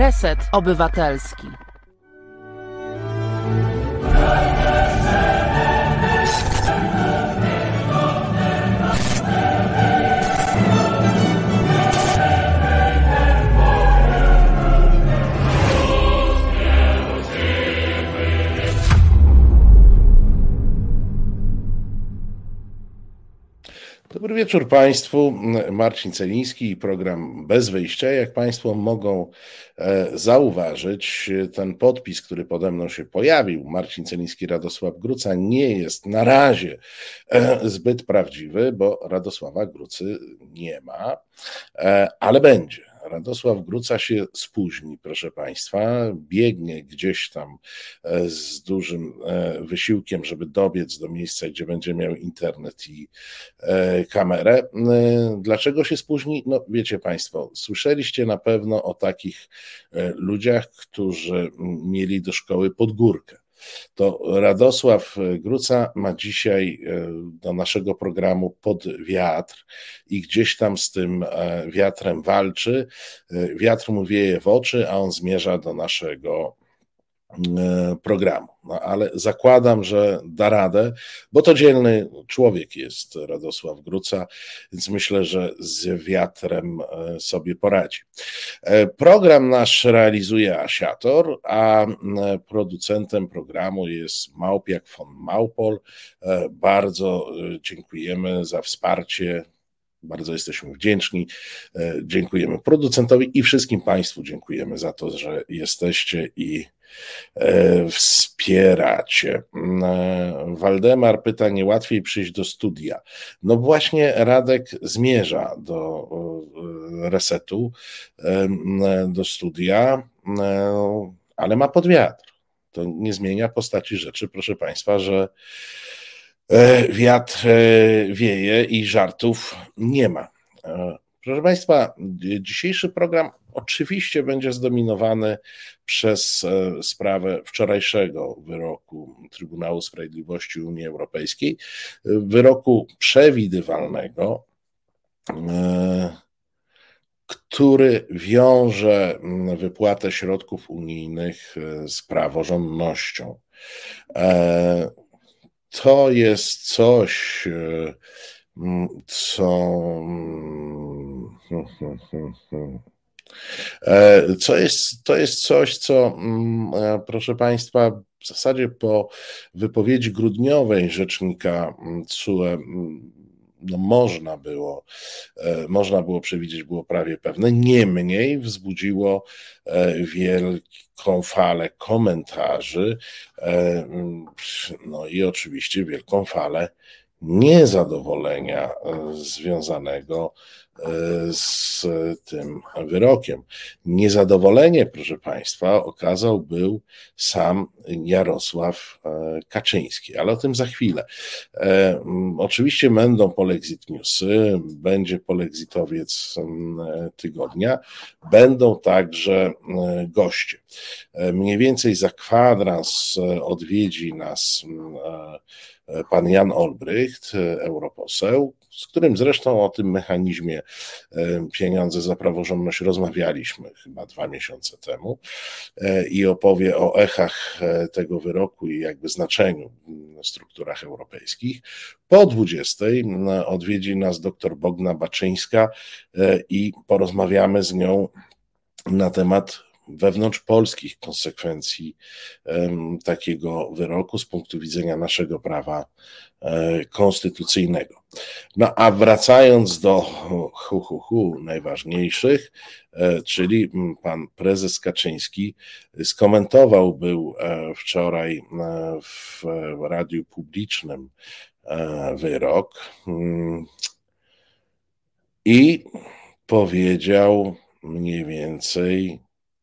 Reset Obywatelski. Dobry wieczór Państwu. Marcin Celiński i program Bez Wyjścia. Jak Państwo mogą e, zauważyć, ten podpis, który pode mną się pojawił, Marcin Celiński, Radosław Gruca, nie jest na razie e, zbyt prawdziwy, bo Radosława Grucy nie ma, e, ale będzie. Radosław Gruca się spóźni, proszę Państwa, biegnie gdzieś tam e, z dużym e, wysiłkiem, żeby dobiec do miejsca, gdzie będzie miał internet i e, kamerę. Dlaczego się spóźni? No wiecie Państwo, słyszeliście na pewno o takich ludziach, którzy mieli do szkoły podgórkę to Radosław Gruca ma dzisiaj e, do naszego programu pod wiatr i gdzieś tam z tym e, wiatrem walczy. E, wiatr mu wieje w oczy, a on zmierza do naszego programu. No, ale zakładam, że da radę, bo to dzielny człowiek jest Radosław Gruca, więc myślę, że z wiatrem e, sobie poradzi. E, program nasz realizuje Asiator, a producentem programu jest Małpiak von Małpol. Bardzo dziękujemy za wsparcie bardzo jesteśmy wdzięczni. Dziękujemy producentowi i wszystkim Państwu dziękujemy za to, że jesteście i E, wspieracie. E, Waldemar pyta, nie łatwiej przyjść do studia. No właśnie Radek zmierza do e, resetu, do studia, ale ma podwiatr. To nie zmienia postaci rzeczy, proszę Państwa, że wiatr wieje i żartów nie ma. Proszę Państwa, dzisiejszy program oczywiście będzie zdominowany przez e, sprawę wczorajszego wyroku Trybunału Sprawiedliwości Unii Europejskiej, wyroku przewidywalnego, e, który wiąże wypłatę środków unijnych e, z praworządnością. To jest coś, co E, co jest, to jest coś, co, mm, e, proszę Państwa, w zasadzie po wypowiedzi grudniowej rzecznika mm, CUE mm, no można było, e, można było przewidzieć, było prawie pewne. Niemniej wzbudziło wielką falę komentarzy, no i oczywiście wielką falę niezadowolenia związanego z tym wyrokiem. Niezadowolenie, proszę Państwa, okazał był sam Jarosław e, Kaczyński, ale o tym za chwilę. E, oczywiście będą polexit newsy, będzie polexitowiec tygodnia, będą także e, goście. Mniej więcej za kwadrans odwiedzi nas pan Jan Olbrycht, europoseł, z którym zresztą o tym mechanizmie e, pieniądze za praworządność rozmawialiśmy chyba dwa miesiące temu e, i opowie o echach e, tego wyroku i jakby znaczeniu w strukturach europejskich. Po 20 odwiedzi nas dr Bogna Baczyńska i porozmawiamy z nią na temat wewnątrz polskich konsekwencji takiego wyroku z punktu widzenia naszego prawa e, konstytucyjnego. No a wracając do hu, hu, hu najważniejszych, e, czyli pan prezes Kaczyński skomentował był e, wczoraj w radiu publicznym wyrok mm, i powiedział mniej więcej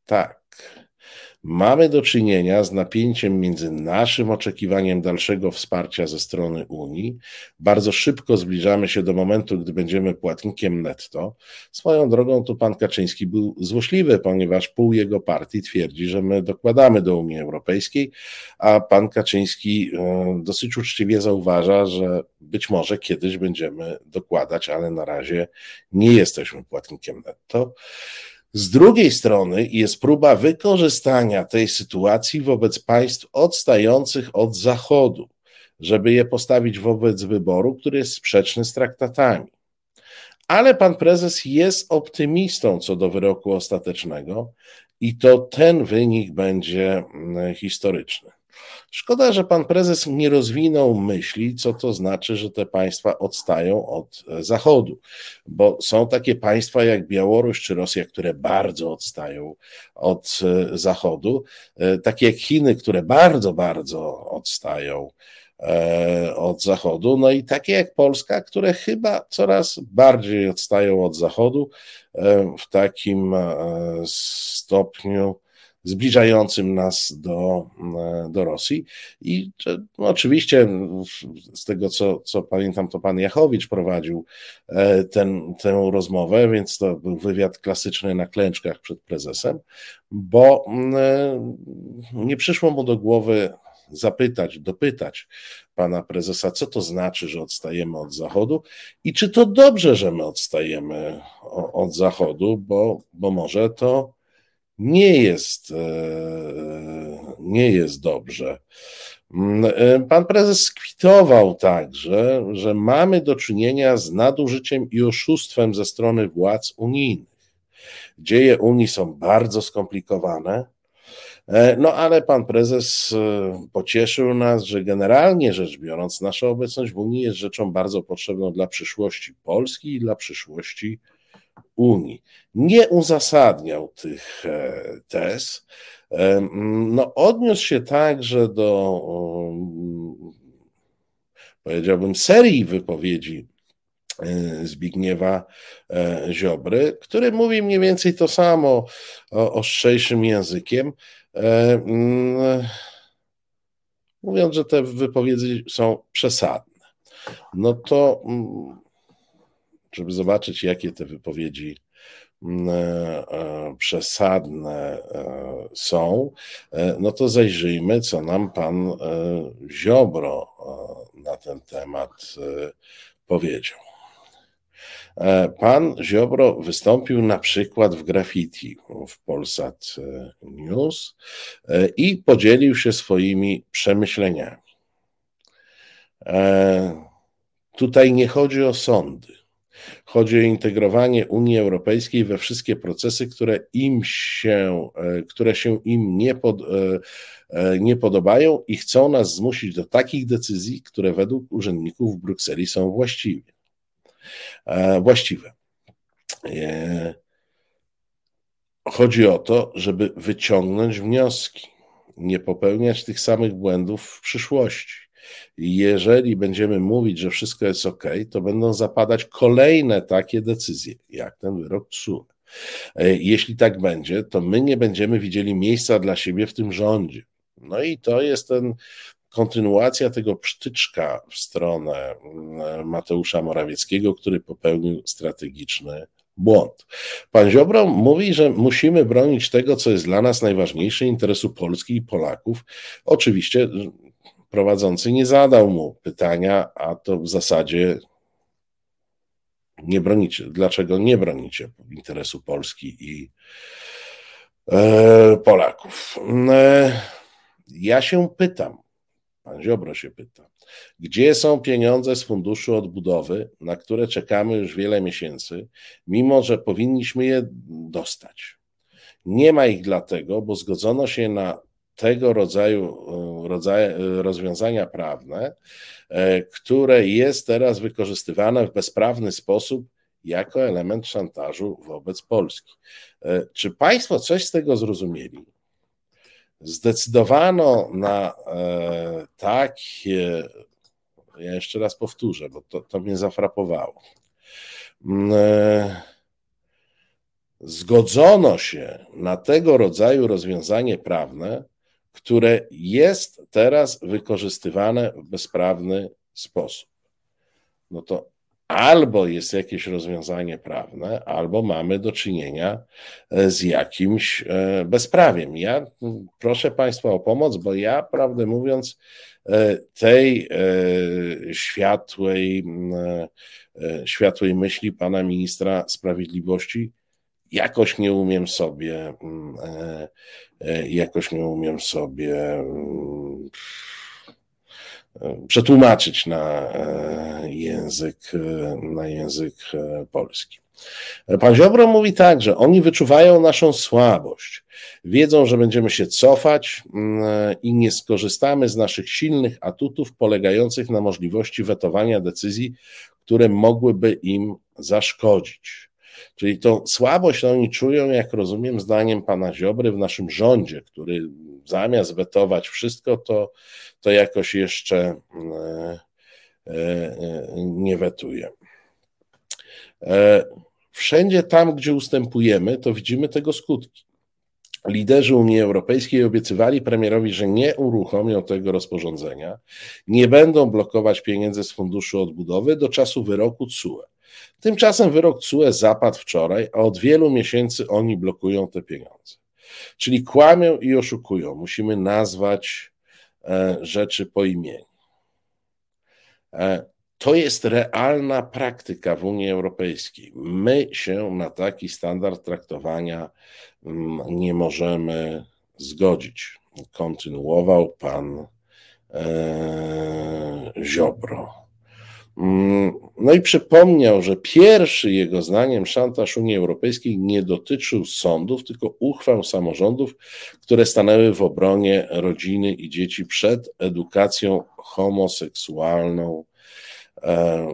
tak. Mamy do czynienia z napięciem między naszym oczekiwaniem dalszego wsparcia ze strony Unii. Bardzo szybko zbliżamy się do momentu, gdy będziemy płatnikiem netto. Swoją drogą tu pan Kaczyński był złośliwy, ponieważ pół jego partii twierdzi, że my dokładamy do Unii Europejskiej, a pan Kaczyński e, dosyć uczciwie zauważa, że być może kiedyś będziemy dokładać, ale na razie nie jesteśmy płatnikiem netto. Z drugiej strony jest próba wykorzystania tej sytuacji wobec państw odstających od Zachodu, żeby je postawić wobec wyboru, który jest sprzeczny z traktatami. Ale pan prezes jest optymistą co do wyroku ostatecznego i to ten wynik będzie mm, historyczny. Szkoda, że pan prezes nie rozwinął myśli, co to znaczy, że te państwa odstają od e, Zachodu, bo są takie państwa jak Białoruś czy Rosja, które bardzo odstają od e, Zachodu, e, takie jak Chiny, które bardzo, bardzo odstają od Zachodu, no i takie jak Polska, które chyba coraz bardziej odstają od Zachodu w takim stopniu, zbliżającym nas do, e, do Rosji. I no, oczywiście z tego, co, co pamiętam, to pan Jachowicz prowadził e, ten, tę rozmowę, więc to był wywiad klasyczny na klęczkach przed prezesem, bo e, nie przyszło mu do głowy zapytać, dopytać pana prezesa, co to znaczy, że odstajemy od Zachodu i czy to dobrze, że my odstajemy od Zachodu, bo, bo może to nie jest, e, nie jest dobrze. Mm, e, pan prezes skwitował także, że mamy do czynienia z nadużyciem i oszustwem ze strony władz unijnych. Dzieje Unii są bardzo skomplikowane, e, no ale pan prezes pocieszył nas, że generalnie rzecz biorąc, nasza obecność w Unii jest rzeczą bardzo potrzebną dla przyszłości Polski i dla przyszłości Unii. Nie uzasadniał tych e, tez. E, no, odniósł się także do, powiedziałbym, serii wypowiedzi e, Zbigniewa Ziobry, który mówi mniej więcej to samo ostrzejszym językiem, mówiąc, że te wypowiedzi są przesadne. No to żeby zobaczyć, jakie te wypowiedzi mm, e, e, przesadne e, są, no to zajrzyjmy, co nam pan Ziobro na ten temat powiedział. Pan Ziobro wystąpił na przykład w graffiti w Polsat News i podzielił się swoimi przemyśleniami. Tutaj nie chodzi o sądy. Chodzi o integrowanie Unii Europejskiej we wszystkie procesy, które im się, e, które się im nie, pod, e, e, nie podobają i chcą nas zmusić do takich decyzji, które według urzędników w Brukseli są właściwe. właściwe. Chodzi o to, żeby wyciągnąć wnioski, nie popełniać tych samych błędów w przyszłości jeżeli będziemy mówić, że wszystko jest ok, to będą zapadać kolejne takie decyzje, jak ten wyrok TSUE. Jeśli tak będzie, to my nie będziemy widzieli miejsca dla siebie w tym rządzie. No i to jest ten kontynuacja tego psztyczka w stronę mm, Mateusza Morawieckiego, który popełnił strategiczny błąd. Pan Ziobro mówi, że musimy bronić tego, co jest dla nas najważniejsze, interesu Polski i Polaków. Oczywiście prowadzący nie zadał mu pytania, a to w zasadzie nie bronicie. Dlaczego nie bronicie interesu Polski i e, Polaków? E, ja się pytam, pan Ziobro się pyta, gdzie są pieniądze z funduszu odbudowy, na które czekamy już wiele miesięcy, mimo że powinniśmy je dostać? Nie ma ich dlatego, bo zgodzono się na tego rodzaju, e, e, rozwiązania prawne, e, które jest teraz wykorzystywane w bezprawny sposób jako element szantażu wobec Polski. Czy Państwo coś z tego zrozumieli? Zdecydowano na takie, ja jeszcze raz powtórzę, bo to, to mnie zafrapowało. Mm, zgodzono się na tego rodzaju rozwiązanie prawne, które jest teraz wykorzystywane w bezprawny sposób. No to albo jest jakieś rozwiązanie prawne, albo mamy do czynienia e, z jakimś e, bezprawiem. Ja proszę Państwa o pomoc, bo ja, prawdę mówiąc, e, tej światłej, światłej myśli pana ministra sprawiedliwości jakoś nie umiem sobie, jakoś nie umiem sobie przetłumaczyć na język, na język polski. Pan Ziobro mówi tak, że oni wyczuwają naszą słabość. Wiedzą, że będziemy się cofać mm, i nie skorzystamy z naszych silnych atutów polegających na możliwości wetowania decyzji, które mogłyby im zaszkodzić. Czyli tą słabość oni czują, jak rozumiem, zdaniem pana Ziobry w naszym rządzie, który zamiast wetować wszystko, to, to jakoś jeszcze mm, e, e, nie wetuje. E, Wszędzie tam, gdzie ustępujemy, to widzimy tego skutki. Liderzy Unii Europejskiej obiecywali premierowi, że nie uruchomią tego rozporządzenia, nie będą blokować pieniędzy z Funduszu Odbudowy do czasu wyroku CUE. Tymczasem wyrok CUE zapadł wczoraj, a od wielu miesięcy oni blokują te pieniądze. Czyli kłamią i oszukują. Musimy nazwać e, rzeczy po imieniu. E, to jest realna praktyka w Unii Europejskiej. My się na taki standard traktowania mm, nie możemy zgodzić. Kontynuował pan e, Ziobro. Mm, no i przypomniał, że pierwszy jego zdaniem szantaż Unii Europejskiej nie dotyczył sądów, tylko uchwał samorządów, które stanęły w obronie rodziny i dzieci przed edukacją homoseksualną E,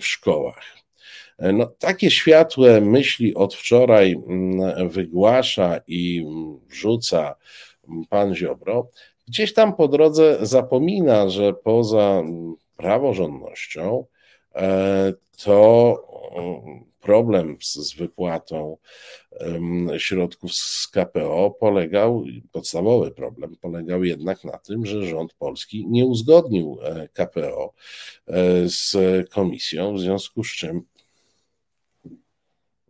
w szkołach. E, no, takie światłe myśli od wczoraj mm, wygłasza i wrzuca pan Ziobro. Gdzieś tam po drodze zapomina, że poza praworządnością e, to problem z, wypłatą środków z KPO polegał, podstawowy problem polegał jednak na tym, że rząd polski nie uzgodnił e, KPO e, z komisją, w związku z czym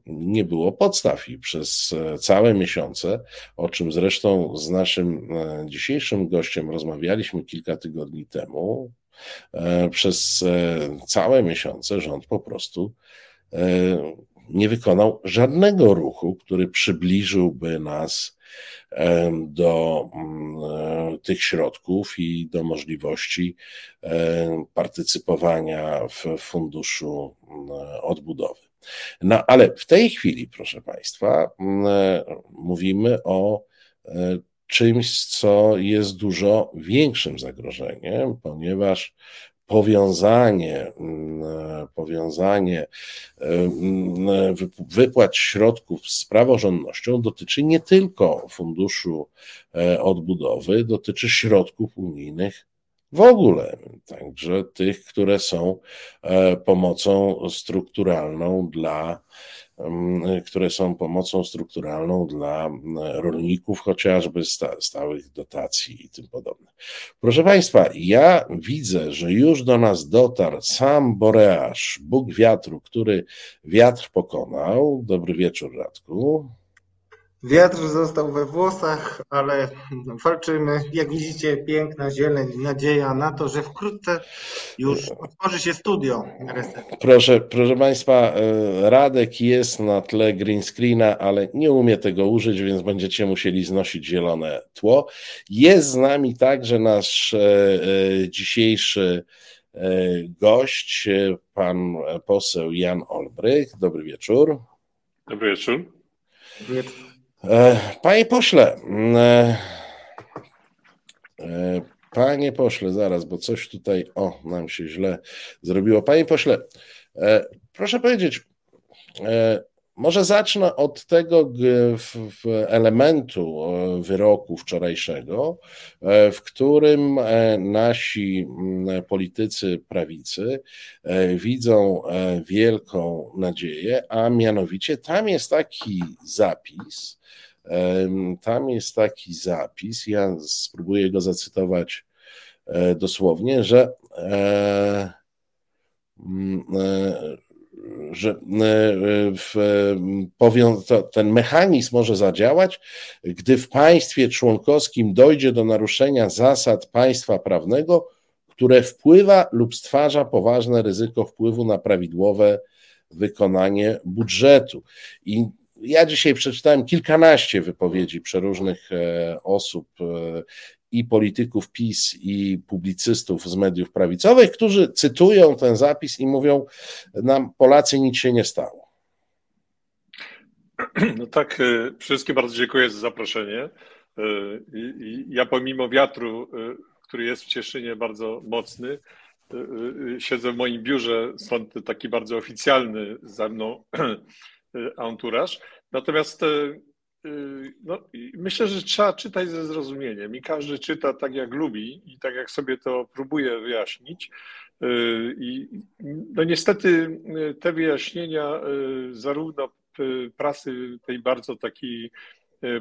nie było podstaw i przez całe miesiące, o czym zresztą z naszym dzisiejszym gościem rozmawialiśmy kilka tygodni temu, przez całe miesiące rząd po prostu nie wykonał żadnego ruchu, który przybliżyłby nas do mm, tych środków i do możliwości partycypowania w funduszu mm, odbudowy. No ale w tej chwili, proszę Państwa, mm, mówimy o e, czymś, co jest dużo większym zagrożeniem, ponieważ powiązanie, mm, e, powiązanie e, mm, wypłat środków z praworządnością dotyczy nie tylko Funduszu e, Odbudowy, dotyczy środków unijnych w ogóle, także tych, które są pomocą strukturalną dla które są pomocą strukturalną dla rolników, chociażby stałych dotacji i tym podobne. Proszę Państwa, ja widzę, że już do nas dotarł sam Boreasz, Bóg wiatru, który wiatr pokonał. Dobry wieczór, Radku. Wiatr został we włosach, ale walczymy. Jak widzicie, piękna zieleń, nadzieja na to, że wkrótce już otworzy się studio. Proszę, proszę Państwa, e, Radek jest na tle green screena, ale nie umie tego użyć, więc będziecie musieli znosić zielone tło. Jest z nami także nasz e, e, dzisiejszy gość, pan poseł Jan Olbrych. Dobry wieczór. Dobry wieczór. Dobry wieczór. E, panie pośle, mm, e, e, panie pośle, zaraz, bo coś tutaj, o, nam się źle zrobiło. Panie pośle, proszę powiedzieć, może zacznę od tego elementu wyroku wczorajszego, w którym nasi mm, politycy prawicy widzą wielką nadzieję, a mianowicie tam jest taki zapis, tam jest taki zapis, ja spróbuję go zacytować e, dosłownie, że, e, mm, e, że w, ten mechanizm może zadziałać, gdy w państwie członkowskim dojdzie do naruszenia zasad państwa prawnego, które wpływa lub stwarza poważne ryzyko wpływu na prawidłowe wykonanie budżetu. I ja dzisiaj przeczytałem kilkanaście wypowiedzi przeróżnych osób i polityków PiS, i publicystów z mediów prawicowych, którzy cytują ten zapis i mówią: Nam, Polacy, nic się nie stało. No tak, e, wszystkim bardzo dziękuję za zaproszenie. E, ja pomimo wiatru, e, który jest w Cieszynie bardzo mocny, siedzę w moim biurze, stąd taki bardzo oficjalny za mną anturaż. Natomiast no, myślę, że trzeba czytać ze zrozumieniem i każdy czyta tak, jak lubi i tak, jak sobie to próbuje wyjaśnić. I no niestety te wyjaśnienia zarówno prasy tej bardzo takiej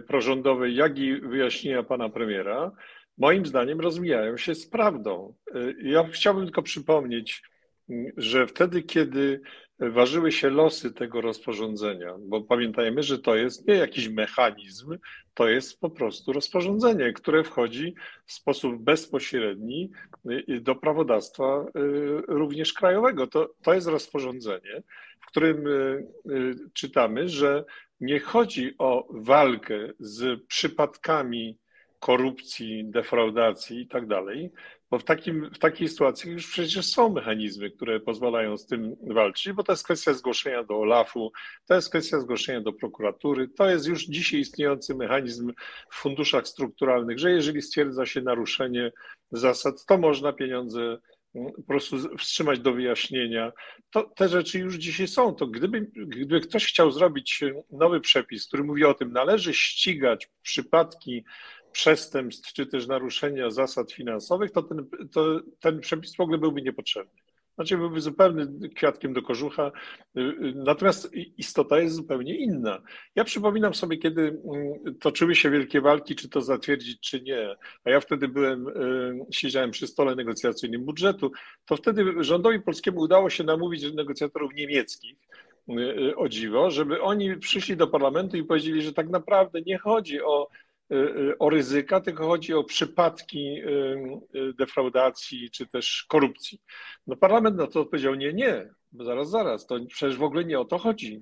prorządowej, jak i wyjaśnienia pana premiera, moim zdaniem rozmijają się z prawdą. Ja chciałbym tylko przypomnieć, że wtedy, kiedy ważyły się losy tego rozporządzenia, bo pamiętajmy, że to jest nie jakiś mechanizm, to jest po prostu rozporządzenie, które wchodzi w sposób bezpośredni do prawodawstwa y, również krajowego. To, to jest rozporządzenie, w którym y, y, czytamy, że nie chodzi o walkę z przypadkami korupcji, defraudacji i tak dalej, bo w, takim, w takiej sytuacji już przecież są mechanizmy, które pozwalają z tym walczyć, bo to jest kwestia zgłoszenia do OLAF-u, to jest kwestia zgłoszenia do prokuratury, to jest już dzisiaj istniejący mechanizm w funduszach strukturalnych, że jeżeli stwierdza się naruszenie zasad, to można pieniądze mm, po prostu wstrzymać do wyjaśnienia. To, te rzeczy już dzisiaj są. To gdyby, gdyby ktoś chciał zrobić nowy przepis, który mówi o tym, należy ścigać przypadki przestępstw czy też naruszenia zasad finansowych, to ten, to ten przepis w ogóle byłby niepotrzebny. Znaczy byłby zupełnym kwiatkiem do kożucha, natomiast istota jest zupełnie inna. Ja przypominam sobie, kiedy mm, toczyły się wielkie walki, czy to zatwierdzić, czy nie, a ja wtedy byłem, y, siedziałem przy stole negocjacyjnym budżetu, to wtedy rządowi polskiemu udało się namówić negocjatorów niemieckich, y, y, o dziwo, żeby oni przyszli do parlamentu i powiedzieli, że tak naprawdę nie chodzi o o ryzyka, tylko chodzi o przypadki y, defraudacji czy też korupcji. No parlament na to odpowiedział nie, nie, zaraz, zaraz, to przecież w ogóle nie o to chodzi.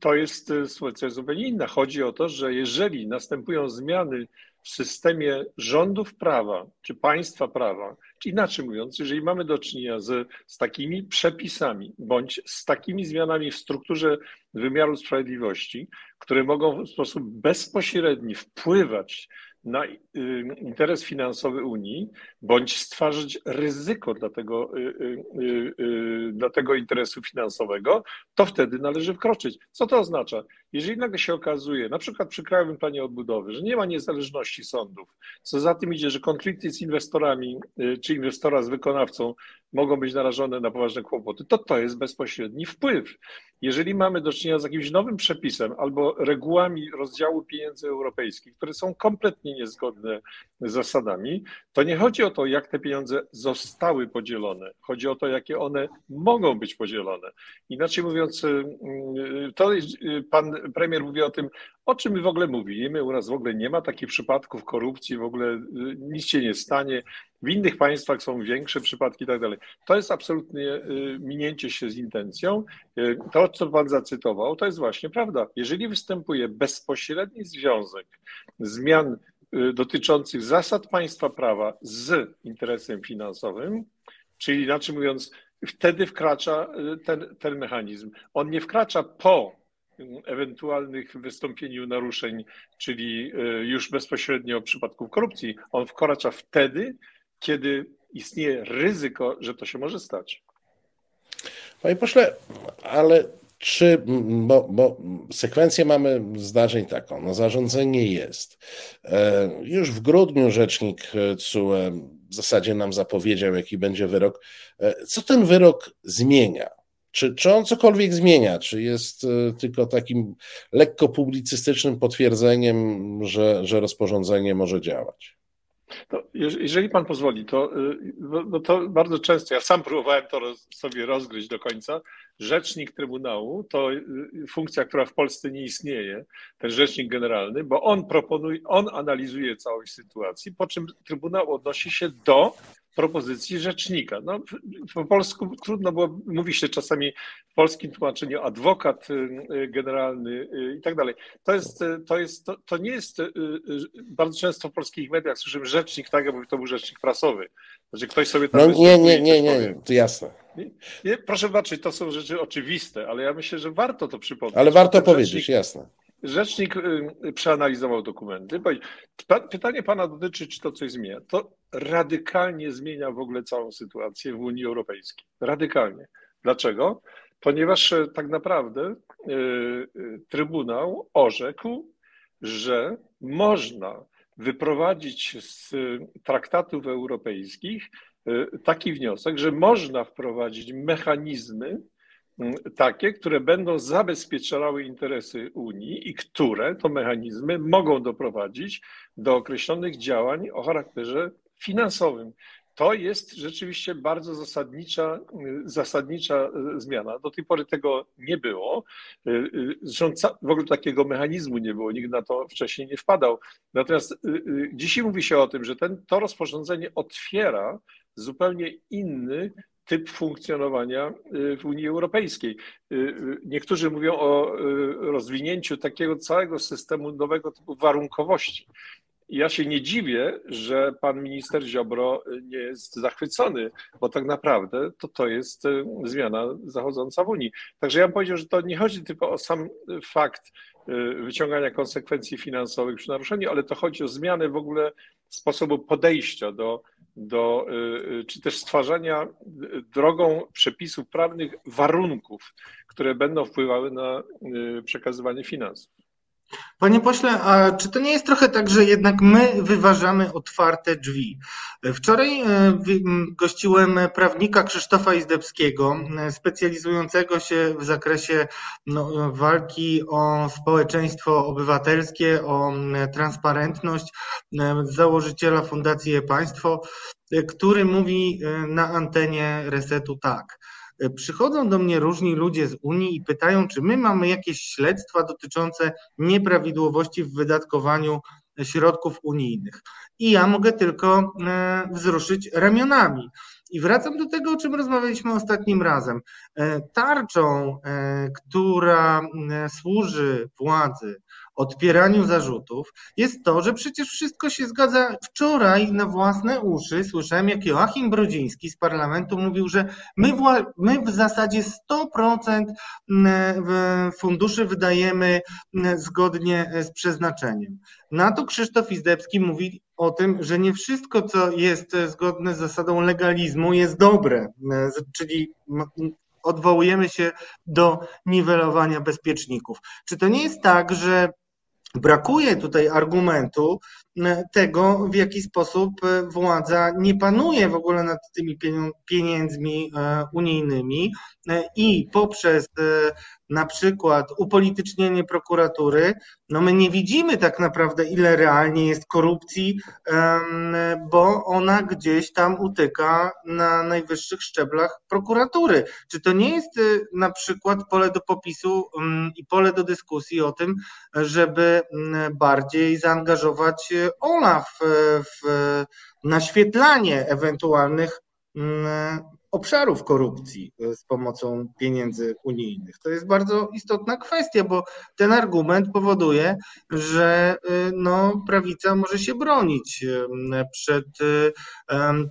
To jest sytuacja zupełnie inna. Chodzi o to, że jeżeli następują zmiany w systemie rządów prawa czy państwa prawa, czy inaczej mówiąc, jeżeli mamy do czynienia z, z takimi przepisami bądź z takimi zmianami w strukturze wymiaru sprawiedliwości, które mogą w sposób bezpośredni wpływać na y, interes finansowy Unii, bądź stwarzać ryzyko dla tego, y, y, dla tego interesu finansowego, to wtedy należy wkroczyć. Co to oznacza? Jeżeli nagle się okazuje, na przykład przy Krajowym Planie Odbudowy, że nie ma niezależności sądów, co za tym idzie, że konflikty z inwestorami czy inwestora z wykonawcą mogą być narażone na poważne kłopoty, to to jest bezpośredni wpływ. Jeżeli mamy do czynienia z jakimś nowym przepisem albo regułami rozdziału pieniędzy europejskich, które są kompletnie niezgodne z zasadami, to nie chodzi o to, jak te pieniądze zostały podzielone. Chodzi o to, jakie one mogą być podzielone. Inaczej mówiąc, y, y, to y, premier mówi o tym, o czym my w ogóle mówimy. U nas w ogóle nie ma takich przypadków korupcji, w ogóle nic się nie stanie. W innych państwach są większe przypadki i tak dalej. To jest absolutnie minięcie się z intencją. To, co pan zacytował, to jest właśnie prawda. Jeżeli występuje bezpośredni związek zmian Y, dotyczących zasad państwa prawa z interesem finansowym, czyli inaczej mówiąc, wtedy wkracza y, ten, ten mechanizm. On nie wkracza po y, ewentualnych wystąpieniu naruszeń, czyli już bezpośrednio przypadków korupcji. On wkracza wtedy, kiedy istnieje ryzyko, że to się może stać. Panie pośle, ale czy, bo, bo sekwencję mamy zdarzeń taką, no zarządzenie jest. E, już w grudniu rzecznik CUE w zasadzie nam zapowiedział, jaki będzie wyrok. E, co ten wyrok zmienia? Czy, czy on cokolwiek zmienia? Czy jest e, tylko takim lekko publicystycznym potwierdzeniem, że, że rozporządzenie może działać? To jeżeli pan pozwoli, to, no to bardzo często, ja sam próbowałem to sobie rozgryźć do końca, rzecznik Trybunału to y, funkcja, która w Polsce nie istnieje, ten rzecznik generalny, bo on proponuje, on analizuje całość sytuacji, po czym Trybunał odnosi się do propozycji rzecznika. No, po polsku trudno było, mówi się czasami w polskim tłumaczeniu adwokat generalny i tak dalej. To jest, to jest, to, to nie jest, bardzo często w polskich mediach słyszymy rzecznik, tak jakby to był rzecznik prasowy. Znaczy ktoś sobie tam... No nie, nie, nie, nie, to jasne. Nie, nie, proszę zobaczyć, to są rzeczy oczywiste, ale ja myślę, że warto to przypomnieć. Ale warto powiedzieć, rzecznik, jasne. Rzecznik y, przeanalizował dokumenty. Pytanie pana dotyczy, czy to coś zmienia. To radykalnie zmienia w ogóle całą sytuację w Unii Europejskiej. Radykalnie. Dlaczego? Ponieważ e, tak naprawdę y, y, Trybunał orzekł, że można wyprowadzić z traktatów europejskich taki wniosek, że można wprowadzić mechanizmy, takie, które będą zabezpieczały interesy Unii i które to mechanizmy mogą doprowadzić do określonych działań o charakterze finansowym. To jest rzeczywiście bardzo zasadnicza, y, zasadnicza y, zmiana. Do tej pory tego nie było. Y, zresztą w ogóle takiego mechanizmu nie było, nikt na to wcześniej nie wpadał. Natomiast dzisiaj mówi się o tym, że ten, to rozporządzenie otwiera zupełnie inny typ funkcjonowania y, w Unii Europejskiej. Y, y, niektórzy mówią o rozwinięciu takiego całego systemu nowego typu warunkowości. Ja się nie dziwię, że pan minister Ziobro nie jest zachwycony, bo tak naprawdę to, to jest zmiana zachodząca w Unii. Także ja bym powiedział, że to nie chodzi tylko o sam fakt wyciągania konsekwencji finansowych przy naruszeniu, ale to chodzi o zmianę w ogóle sposobu podejścia do do, y, y, czy też stwarzania drogą przepisów prawnych warunków, które będą wpływały na y, przekazywanie finansów. Panie pośle, a czy to nie jest trochę tak, że jednak my wyważamy otwarte drzwi? Wczoraj gościłem prawnika Krzysztofa Izdebskiego, specjalizującego się w zakresie no, walki o społeczeństwo obywatelskie, o transparentność, założyciela Fundacji Państwo, który mówi na antenie Resetu tak. Przychodzą do mnie różni ludzie z Unii i pytają, czy my mamy jakieś śledztwa dotyczące nieprawidłowości w wydatkowaniu środków unijnych. I ja mogę tylko e, wzruszyć ramionami. I wracam do tego, o czym rozmawialiśmy ostatnim razem. E, tarczą, e, która służy władzy, odpieraniu zarzutów, jest to, że przecież wszystko się zgadza. Wczoraj na własne uszy słyszałem, jak Joachim Brodziński z parlamentu mówił, że my, my w zasadzie 100% funduszy wydajemy zgodnie z przeznaczeniem. Na to Krzysztof Izdebski mówi o tym, że nie wszystko, co jest zgodne z zasadą legalizmu, jest dobre, czyli odwołujemy się do niwelowania bezpieczników. Czy to nie jest tak, że Brakuje tutaj argumentu e, tego, w jaki sposób e, władza nie panuje w ogóle nad tymi pieniędzmi e, unijnymi i poprzez na przykład upolitycznienie prokuratury, no my nie widzimy tak naprawdę, ile realnie jest korupcji, bo ona gdzieś tam utyka na najwyższych szczeblach prokuratury. Czy to nie jest y, na przykład pole do popisu mm, i pole do dyskusji o tym, żeby mm, bardziej zaangażować y, OLAF w naświetlanie ewentualnych mm, obszarów korupcji e, z pomocą pieniędzy unijnych. To jest bardzo istotna kwestia, bo ten argument powoduje, że e, no, prawica może się bronić e, przed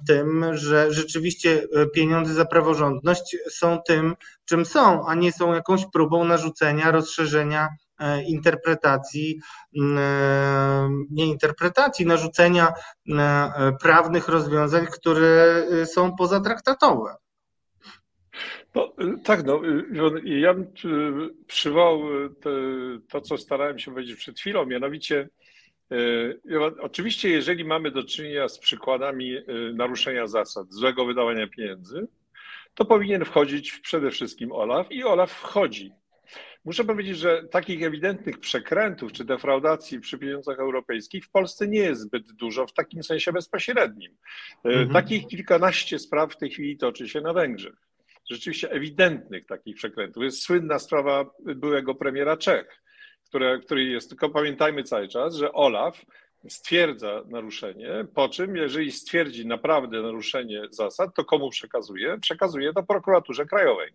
tym, że rzeczywiście pieniądze za praworządność są tym, czym są, a nie są jakąś próbą narzucenia, rozszerzenia interpretacji, nie interpretacji, narzucenia prawnych rozwiązań, które są pozatraktatowe. No, tak, no, ja bym przywołał te, to, co starałem się powiedzieć przed chwilą, mianowicie oczywiście, jeżeli mamy do czynienia z przykładami naruszenia zasad, złego wydawania pieniędzy, to powinien wchodzić przede wszystkim OLAF i OLAF wchodzi Muszę powiedzieć, że takich ewidentnych przekrętów czy defraudacji przy pieniądzach europejskich w Polsce nie jest zbyt dużo w takim sensie bezpośrednim. E, mhm. Takich kilkanaście spraw w tej chwili toczy się na Węgrzech. Rzeczywiście ewidentnych takich przekrętów. Jest słynna sprawa byłego premiera Czech, które, który jest, tylko pamiętajmy cały czas, że Olaf stwierdza naruszenie, po czym, jeżeli stwierdzi naprawdę naruszenie zasad, to komu przekazuje? Przekazuje to prokuraturze krajowej.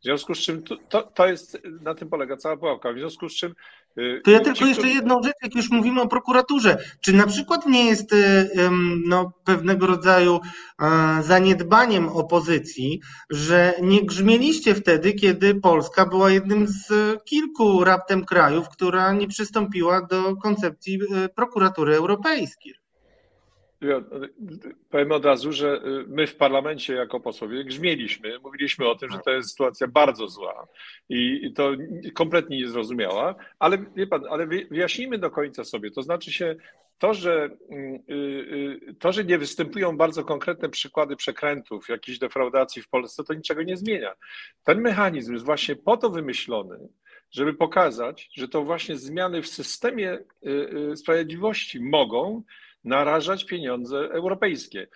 W związku z czym to, to, jest, na tym polega cała pułapka. W związku z czym. Y, to ja tylko jeszcze jedną rzecz, jak już mówimy o prokuraturze. Czy na przykład nie jest y, no, pewnego rodzaju zaniedbaniem opozycji, że nie grzmieliście wtedy, kiedy Polska była jednym z kilku raptem krajów, która nie przystąpiła do koncepcji y, prokuratury europejskiej? Powiem od razu, że y, my w parlamencie jako posłowie grzmieliśmy, mówiliśmy o tym, że to jest sytuacja bardzo zła i to kompletnie niezrozumiała, ale wie pan, ale wyjaśnijmy do końca sobie, to znaczy się to, że, y, y, to, że nie występują bardzo konkretne przykłady przekrętów, jakiejś defraudacji w Polsce, to niczego nie zmienia. Ten mechanizm jest właśnie po to wymyślony, żeby pokazać, że to właśnie zmiany w systemie sprawiedliwości mogą narażać pieniądze europejskie.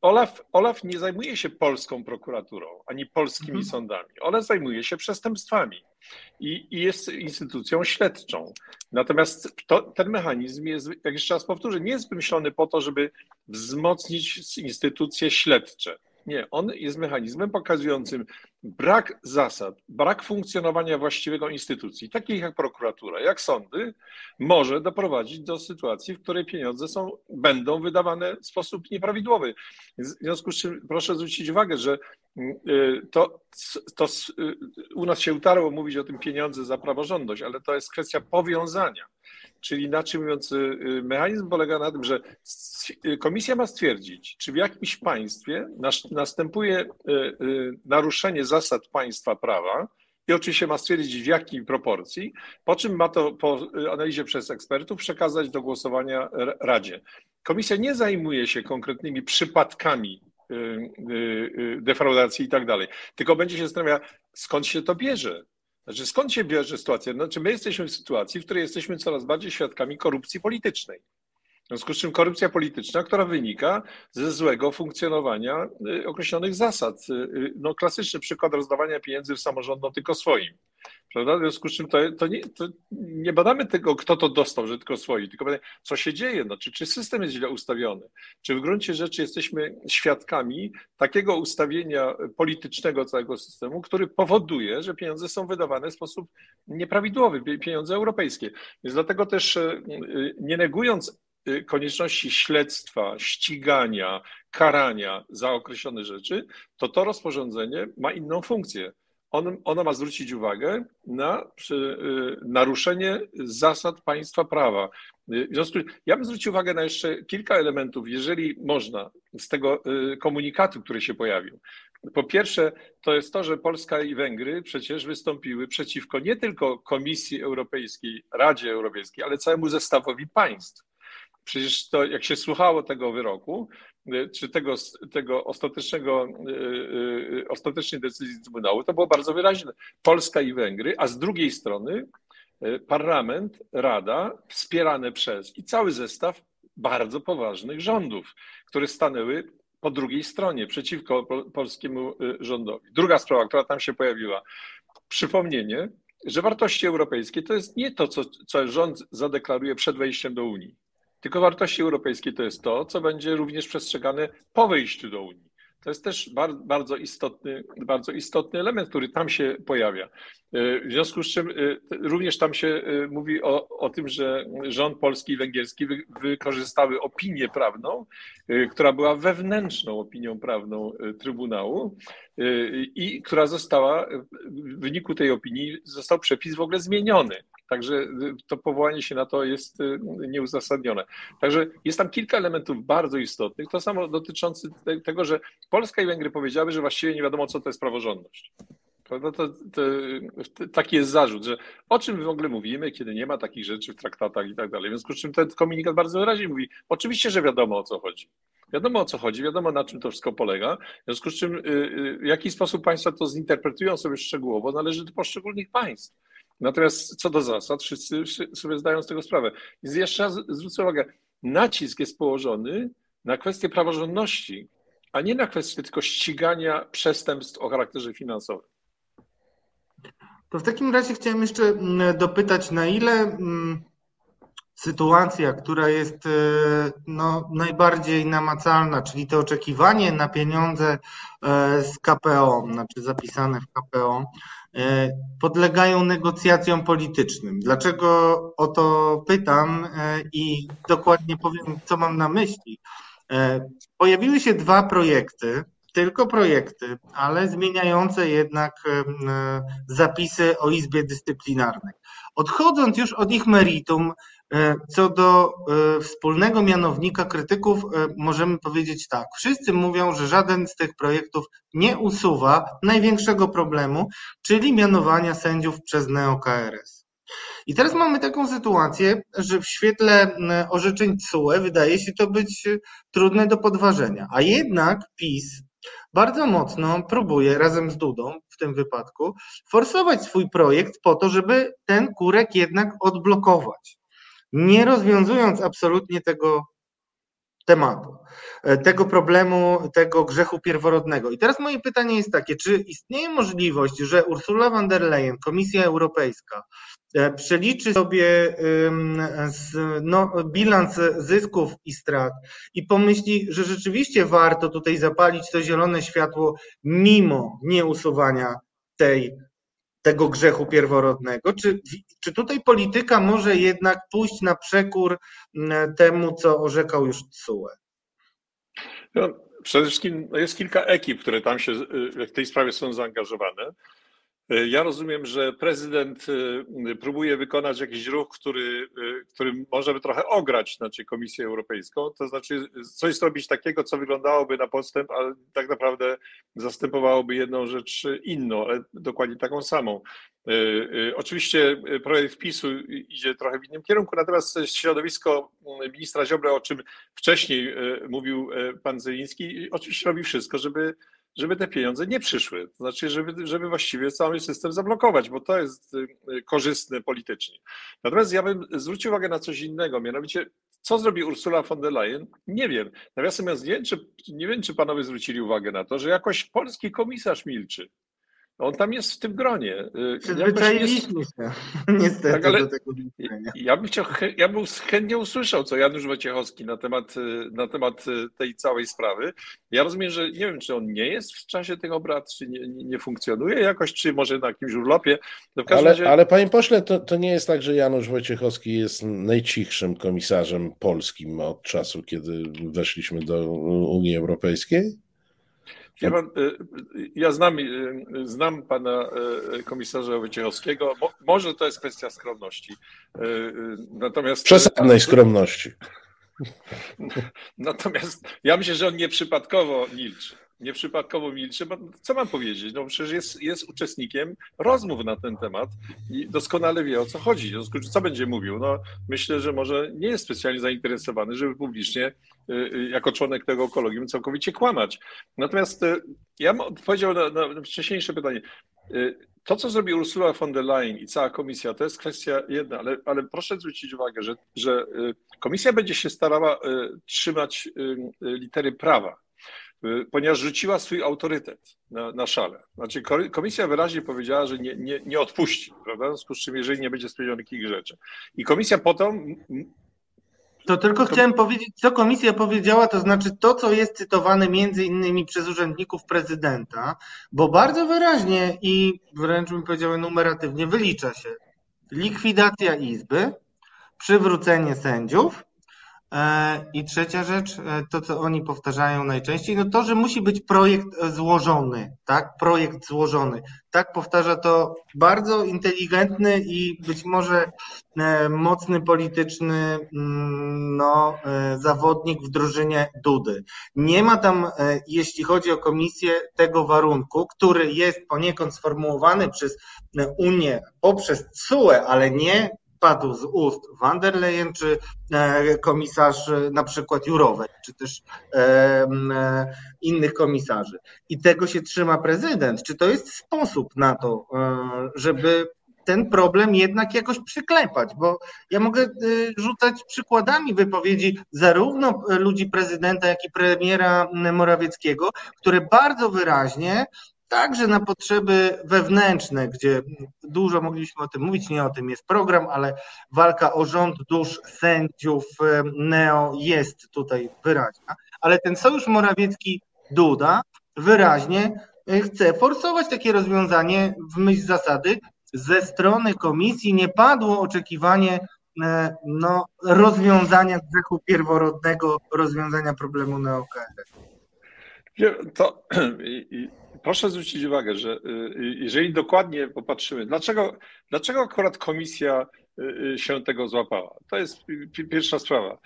Olaf, Olaf nie zajmuje się polską prokuraturą ani polskimi mhm. sądami. Olaf zajmuje się przestępstwami i, i jest instytucją śledczą. Natomiast to, ten mechanizm jest, jak jeszcze raz powtórzę, nie jest wymyślony po to, żeby wzmocnić instytucje śledcze. Nie, on jest mechanizmem pokazującym brak zasad, brak funkcjonowania właściwego instytucji, takich jak prokuratura, jak sądy, może doprowadzić do sytuacji, w której pieniądze są, będą wydawane w sposób nieprawidłowy. W związku z czym proszę zwrócić uwagę, że y, to, to y, u nas się utarło mówić o tym pieniądze za praworządność, ale to jest kwestia powiązania. Czyli inaczej mówiąc, y, mechanizm polega na tym, że komisja ma stwierdzić, czy w jakimś państwie następuje naruszenie zasad państwa prawa i oczywiście ma stwierdzić w jakiej proporcji, po czym ma to po analizie przez ekspertów przekazać do głosowania Radzie. Komisja nie zajmuje się konkretnymi przypadkami y, y, y, defraudacji i tak dalej, tylko będzie się zastanawiała, skąd się to bierze. Znaczy, skąd się bierze sytuacja? Znaczy, my jesteśmy w sytuacji, w której jesteśmy coraz bardziej świadkami korupcji politycznej. W związku z czym korupcja polityczna, która wynika ze złego funkcjonowania y, określonych zasad. Y, y, no, klasyczny przykład rozdawania pieniędzy w samorządom tylko swoim. Prawda? W związku z czym to, to, nie, to nie badamy tego, kto to dostał, że tylko swoi, tylko badamy, co się dzieje, no, czy, system jest źle ustawiony, czy w gruncie rzeczy jesteśmy świadkami takiego ustawienia politycznego całego systemu, który powoduje, że pieniądze są wydawane w sposób nieprawidłowy, pieniądze europejskie. Więc dlatego też nie negując konieczności śledztwa, ścigania, karania za określone rzeczy, to to rozporządzenie ma inną funkcję. On, ono ma zwrócić uwagę na przy, y, naruszenie zasad państwa prawa. Y, w związku ja bym zwrócił uwagę na jeszcze kilka elementów, jeżeli można, z tego komunikatu, który się pojawił. Po pierwsze, to jest to, że Polska i Węgry przecież wystąpiły przeciwko nie tylko Komisji Europejskiej, Radzie Europejskiej, ale całemu zestawowi państw. Przecież to, jak się słuchało tego wyroku, y, czy tego, tego ostatecznego, y, y, ostatecznej decyzji Trybunału, to było bardzo wyraźne. Polska i Węgry, a z drugiej strony parlament, rada, wspierane przez i cały zestaw bardzo poważnych rządów, które stanęły po drugiej stronie, przeciwko polskiemu rządowi. Druga sprawa, która tam się pojawiła, przypomnienie, że wartości europejskie to jest nie to, co, co rząd zadeklaruje przed wejściem do Unii. Tylko wartości europejskie to jest to, co będzie również przestrzegane po wejściu do Unii. To jest też bardzo istotny, bardzo istotny element, który tam się pojawia. W związku z czym y, również tam się y, mówi o, o tym, że rząd polski i węgierski wy, wykorzystały opinię prawną, która była wewnętrzną opinią prawną Trybunału i która została, w wyniku tej opinii został przepis w ogóle zmieniony. Także y, to powołanie się na to jest y, nieuzasadnione. Także jest tam kilka elementów bardzo istotnych. To samo dotyczące tego, że Polska i Węgry powiedziały, że właściwie nie wiadomo, co to jest praworządność. To, to, to, taki jest zarzut, że o czym my w ogóle mówimy, kiedy nie ma takich rzeczy w traktatach i tak dalej. W związku z czym ten komunikat bardzo wyraźnie mówi, oczywiście, że wiadomo o co chodzi. Wiadomo o co chodzi, wiadomo na czym to wszystko polega. W związku z czym y, w jaki sposób państwa to zinterpretują sobie szczegółowo, należy do poszczególnych państw. Natomiast co do zasad, wszyscy sobie zdają z tego sprawę. Więc jeszcze raz zwrócę uwagę, nacisk jest położony na kwestię praworządności, a nie na kwestię tylko ścigania przestępstw o charakterze finansowym. To w takim razie chciałem jeszcze mm, dopytać, na ile mm, sytuacja, która jest e, no, najbardziej namacalna, czyli to oczekiwanie na pieniądze e, z KPO, znaczy zapisane w KPO, e, podlegają negocjacjom politycznym. Dlaczego o to pytam i dokładnie powiem, co mam na myśli. Pojawiły się dwa projekty, tylko projekty, ale zmieniające jednak zapisy o Izbie Dyscyplinarnej. Odchodząc już od ich meritum, co do e, wspólnego mianownika krytyków, e, możemy powiedzieć tak. Wszyscy mówią, że żaden z tych projektów nie usuwa największego problemu, czyli mianowania sędziów przez neo-KRS. I teraz mamy taką sytuację, że w świetle orzeczeń TSUE wydaje się to być trudne do podważenia, a jednak PiS bardzo mocno próbuje razem z Dudą w tym wypadku forsować swój projekt po to, żeby ten kurek jednak odblokować nie rozwiązując absolutnie tego tematu, e, tego problemu, tego grzechu pierworodnego. I teraz moje pytanie jest takie, czy istnieje możliwość, że Ursula von der Leyen, Komisja Europejska, e, przeliczy sobie no, bilans zysków i strat i pomyśli, że rzeczywiście warto tutaj zapalić to zielone światło mimo nieusuwania tej tego grzechu pierworodnego? Czy, czy tutaj polityka może jednak pójść na przekór mm, temu, co orzekał już TSUE? No, przede wszystkim jest kilka ekip, które tam się y, w tej sprawie są zaangażowane. Ja rozumiem, że prezydent e, próbuje wykonać jakiś ruch, który, e, który może by trochę ograć znaczy Komisję Europejską, to znaczy coś zrobić takiego, co wyglądałoby na podstęp, ale tak naprawdę zastępowałoby jedną rzecz inną, ale dokładnie taką samą. Oczywiście projekt PiSu idzie trochę w innym kierunku, natomiast środowisko ministra Ziobry, o czym wcześniej mówił pan Zeliński, oczywiście robi wszystko, żeby żeby te pieniądze nie przyszły. To znaczy, żeby, żeby właściwie cały system zablokować, bo to jest y, korzystne politycznie. Natomiast ja bym zwrócił uwagę na coś innego, mianowicie co zrobi Ursula von der Leyen? Nie wiem. Nawiasem mówiąc, nie wiem, czy, nie wiem, czy panowie zwrócili uwagę na to, że jakoś polski komisarz milczy. On tam jest w tym gronie. Y, Przyzwyczailiśmy się niestety tak, ale do tego ja bym, chciał, ja bym chętnie usłyszał, co Janusz Wojciechowski na temat, y, na temat y, tej całej sprawy. Ja rozumiem, że nie wiem, czy on nie jest w czasie tych obrad, czy nie, nie funkcjonuje jakoś, czy może na jakimś urlopie. No ale, razie... ale panie pośle, to, to nie jest tak, że Janusz Wojciechowski jest najcichszym komisarzem polskim od czasu, kiedy weszliśmy do Unii Europejskiej? Ja, pan, y, ja znam, y, znam pana y, komisarza Wojciechowskiego. Może to jest kwestia skromności. Natomiast. Przesadnej skromności. Natomiast ja myślę, że on nieprzypadkowo milczy nieprzypadkowo milczy, bo co mam powiedzieć? No przecież jest, jest uczestnikiem rozmów na ten temat i doskonale wie o co chodzi. W związku z co będzie mówił? No myślę, że może nie jest specjalnie zainteresowany, żeby publicznie y, y, jako członek tego kolegium całkowicie kłamać. Natomiast y, ja bym odpowiedział na, na wcześniejsze pytanie. To, co zrobi Ursula von der Leyen i cała komisja, to jest kwestia jedna, ale, ale proszę zwrócić uwagę, że, że komisja będzie się starała trzymać litery prawa ponieważ rzuciła swój autorytet na, na szale. Znaczy, komisja wyraźnie powiedziała, że nie, nie, nie odpuści, prawda? W związku z czym, jeżeli nie będzie spełnionych takich rzeczy. I komisja potem. To tylko chciałem powiedzieć, co komisja powiedziała, to znaczy to, co jest cytowane między innymi przez urzędników prezydenta, bo bardzo wyraźnie i wręcz bym powiedział numeratywnie wylicza się likwidacja izby, przywrócenie sędziów I trzecia rzecz, e, to co oni powtarzają najczęściej, no to, że musi być projekt złożony, tak? Projekt złożony. Tak powtarza to bardzo inteligentny i być może e, mocny polityczny mm, no, zawodnik w drużynie Dudy. Nie ma tam, jeśli chodzi o komisję, tego warunku, który jest poniekąd sformułowany przez Unię poprzez CUE, ale nie padł z ust van der Leyen, czy e, komisarz e, na przykład Jurowej, czy też e, innych komisarzy. I tego się trzyma prezydent. Czy to jest sposób na to, żeby ten problem jednak jakoś przyklepać, bo ja mogę rzucać przykładami wypowiedzi zarówno ludzi prezydenta, jak i premiera Morawieckiego, które bardzo wyraźnie także na potrzeby wewnętrzne, gdzie dużo mogliśmy o tym mówić, nie o tym jest program, ale walka o rząd dusz sędziów Neo jest tutaj wyraźna, ale ten sojusz Morawiecki-Duda wyraźnie chce forsować takie rozwiązanie w myśl zasady ze strony komisji nie padło oczekiwanie e, no, rozwiązania grzechu pierworodnego, rozwiązania problemu neokRF. To proszę zwrócić uwagę, że y, jeżeli dokładnie popatrzymy, dlaczego, dlaczego akurat komisja y, y, się tego złapała? To jest pierwsza sprawa.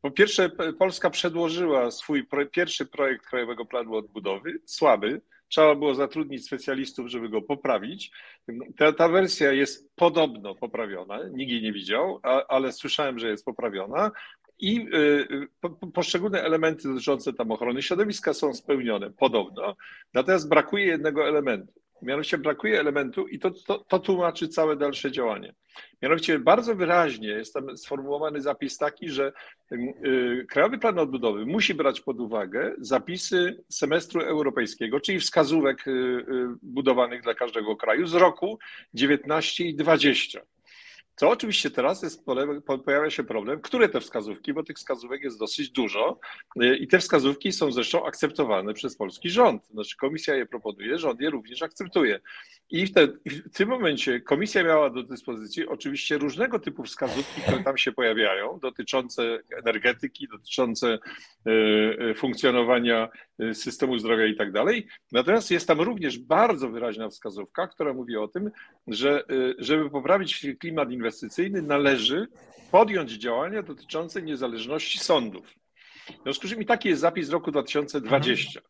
Po pierwsze, Polska przedłożyła swój pierwszy projekt Krajowego Planu Odbudowy, słaby, trzeba było zatrudnić specjalistów, żeby go poprawić. Ta, ta wersja jest podobno poprawiona, nikt jej nie widział, a, ale słyszałem, że jest poprawiona. I y, po, poszczególne elementy dotyczące tam ochrony środowiska są spełnione, podobno. Natomiast brakuje jednego elementu. Mianowicie brakuje elementu i to, to, to tłumaczy całe dalsze działanie. Mianowicie bardzo wyraźnie jest tam sformułowany zapis taki, że y, Krajowy Plan Odbudowy musi brać pod uwagę zapisy semestru europejskiego, czyli wskazówek y, y, budowanych dla każdego kraju z roku 19 i 20. Co oczywiście teraz jest, pojawia się problem, które te wskazówki, bo tych wskazówek jest dosyć dużo y, i te wskazówki są zresztą akceptowane przez polski rząd. Znaczy komisja je proponuje, rząd je również akceptuje. I w, te, w tym momencie komisja miała do dyspozycji oczywiście różnego typu wskazówki, które tam się pojawiają, dotyczące energetyki, dotyczące y, y, funkcjonowania systemu zdrowia i tak dalej. Natomiast jest tam również bardzo wyraźna wskazówka, która mówi o tym, że żeby poprawić klimat inwestycyjny, inwestycyjny należy podjąć działania dotyczące niezależności sądów. W związku z czym i taki jest zapis z roku 2020.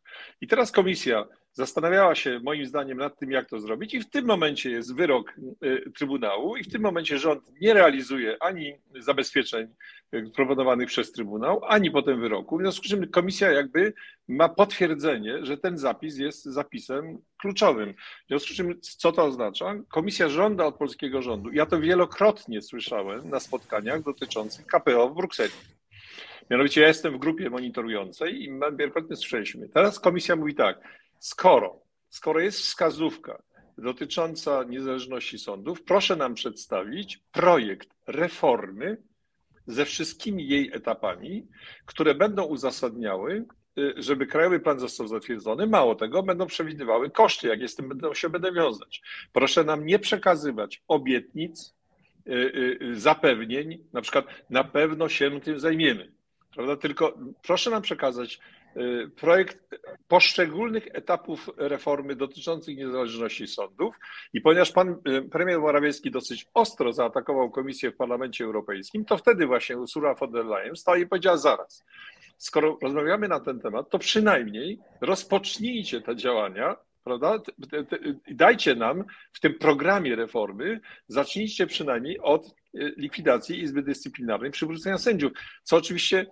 I teraz komisja zastanawiała się moim zdaniem nad tym, jak to zrobić i w tym momencie jest wyrok y, Trybunału i w tym momencie rząd nie realizuje ani zabezpieczeń y, proponowanych przez Trybunał, ani potem wyroku, w związku z czym komisja jakby ma potwierdzenie, że ten zapis jest zapisem kluczowym. W związku z czym co to oznacza? Komisja żąda od polskiego rządu, ja to wielokrotnie słyszałem na spotkaniach dotyczących KPO w Brukseli. Mianowicie ja jestem w grupie monitorującej i wielokrotnie słyszeliśmy. Teraz komisja mówi tak, skoro, skoro jest wskazówka dotycząca niezależności sądów, proszę nam przedstawić projekt reformy ze wszystkimi jej etapami, które będą uzasadniały, y, żeby krajowy plan został zatwierdzony. Mało tego, będą przewidywały koszty, jak z tym będą się będę wiązać. Proszę nam nie przekazywać obietnic, y, y, zapewnień, na przykład na pewno się tym zajmiemy. Prawda? Tylko proszę nam przekazać projekt poszczególnych etapów reformy dotyczących niezależności sądów. I ponieważ pan y, premier Morawiecki dosyć ostro zaatakował komisję w Parlamencie Europejskim, to wtedy właśnie Ursula von der Leyen stała i powiedziała zaraz, skoro rozmawiamy na ten temat, to przynajmniej rozpocznijcie te działania prawda? Dajcie nam w tym programie reformy, zacznijcie przynajmniej od y, likwidacji Izby Dyscyplinarnej, przywrócenia sędziów, co oczywiście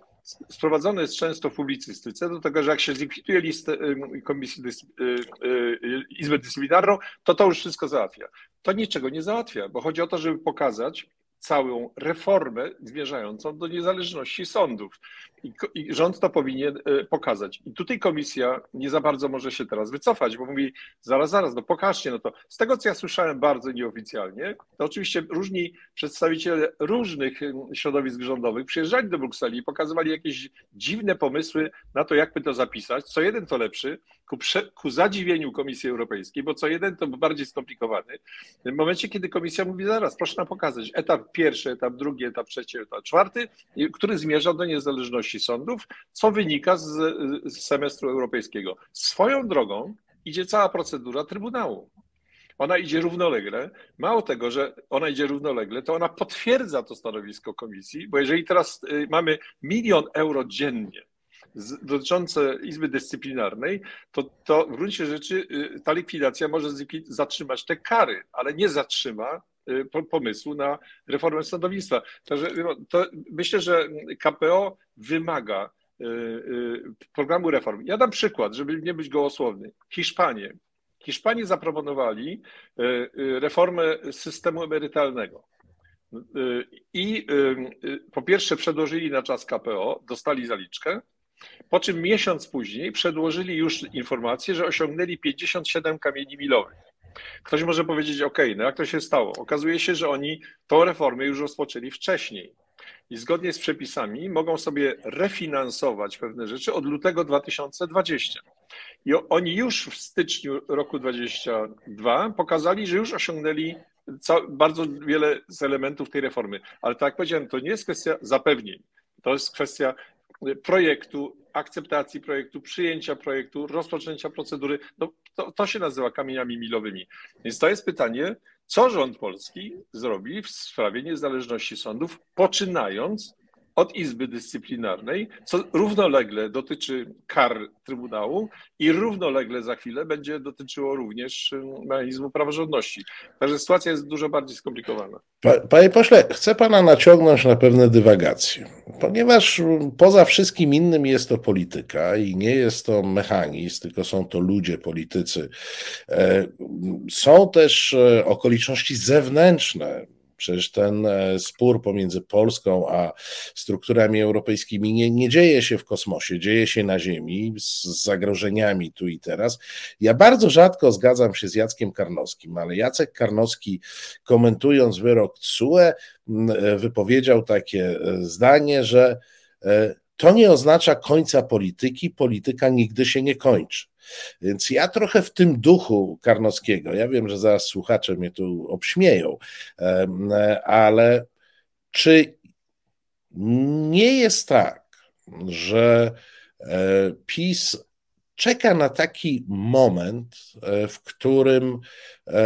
sprowadzone jest często w publicystyce do tego, że jak się zlikwiduje listę Komisji y, y, Izbę Dyscyplinarną, to to już wszystko załatwia. To niczego nie załatwia, bo chodzi o to, żeby pokazać, całą reformę zmierzającą do niezależności sądów. I, I, rząd to powinien e, pokazać. I tutaj komisja nie za bardzo może się teraz wycofać, bo mówi, zaraz, zaraz, no pokażcie, no to z tego, co ja słyszałem bardzo nieoficjalnie, to oczywiście różni przedstawiciele różnych środowisk rządowych przyjeżdżali do Brukseli i pokazywali jakieś dziwne pomysły na to, jakby to zapisać. Co jeden to lepszy, ku, prze, ku zadziwieniu Komisji Europejskiej, bo co jeden to bardziej skomplikowany. W momencie, kiedy komisja mówi, zaraz, proszę nam pokazać etap pierwszy, etap drugi, etap trzeci, etap czwarty, który zmierza do niezależności sądów, co wynika z, z semestru europejskiego. Swoją drogą idzie cała procedura Trybunału. Ona idzie równolegle. Mało tego, że ona idzie równolegle, to ona potwierdza to stanowisko komisji, bo jeżeli teraz y, mamy milion euro dziennie dotyczące Izby Dyscyplinarnej, to, to w gruncie rzeczy y, ta likwidacja może zatrzymać te kary, ale nie zatrzyma pomysłu na reformę sądownictwa. Także no, to myślę, że KPO wymaga y, programu reform. Ja dam przykład, żeby nie być gołosłowny. Hiszpanie. Hiszpanie zaproponowali reformę systemu emerytalnego. I po pierwsze przedłożyli na czas KPO, dostali zaliczkę, Po czym miesiąc później przedłożyli już informację, że osiągnęli 57 kamieni milowych. Ktoś może powiedzieć, OK, no jak to się stało? Okazuje się, że oni tą reformę już rozpoczęli wcześniej i zgodnie z przepisami mogą sobie refinansować pewne rzeczy od lutego 2020. I oni już w styczniu roku 2022 pokazali, że już osiągnęli bardzo wiele z elementów tej reformy. Ale tak jak powiedziałem, to nie jest kwestia zapewnień. To jest kwestia projektu, akceptacji projektu, przyjęcia projektu, rozpoczęcia procedury. No, to, to się nazywa kamieniami milowymi. Więc to jest pytanie, co rząd polski zrobi w sprawie niezależności sądów, poczynając od Izby Dyscyplinarnej, co równolegle dotyczy kar Trybunału i równolegle za chwilę będzie dotyczyło również mechanizmu praworządności. Także sytuacja jest dużo bardziej skomplikowana. Panie pośle, chcę pana naciągnąć na pewne dywagacje, ponieważ poza wszystkim innym jest to polityka i nie jest to mechanizm, tylko są to ludzie, politycy. E, są też e, okoliczności zewnętrzne, Przecież ten e, spór pomiędzy Polską a strukturami europejskimi nie, nie dzieje się w kosmosie, dzieje się na Ziemi z zagrożeniami tu i teraz. Ja bardzo rzadko zgadzam się z Jackiem Karnowskim, ale Jacek Karnowski, komentując wyrok TSUE, e, wypowiedział takie e, zdanie, że to nie oznacza końca polityki, polityka nigdy się nie kończy. Więc ja trochę w tym duchu Karnowskiego, ja wiem, że zaraz słuchacze mnie tu obśmieją, ale czy nie jest tak, że e, PiS czeka na taki moment, e, w którym e,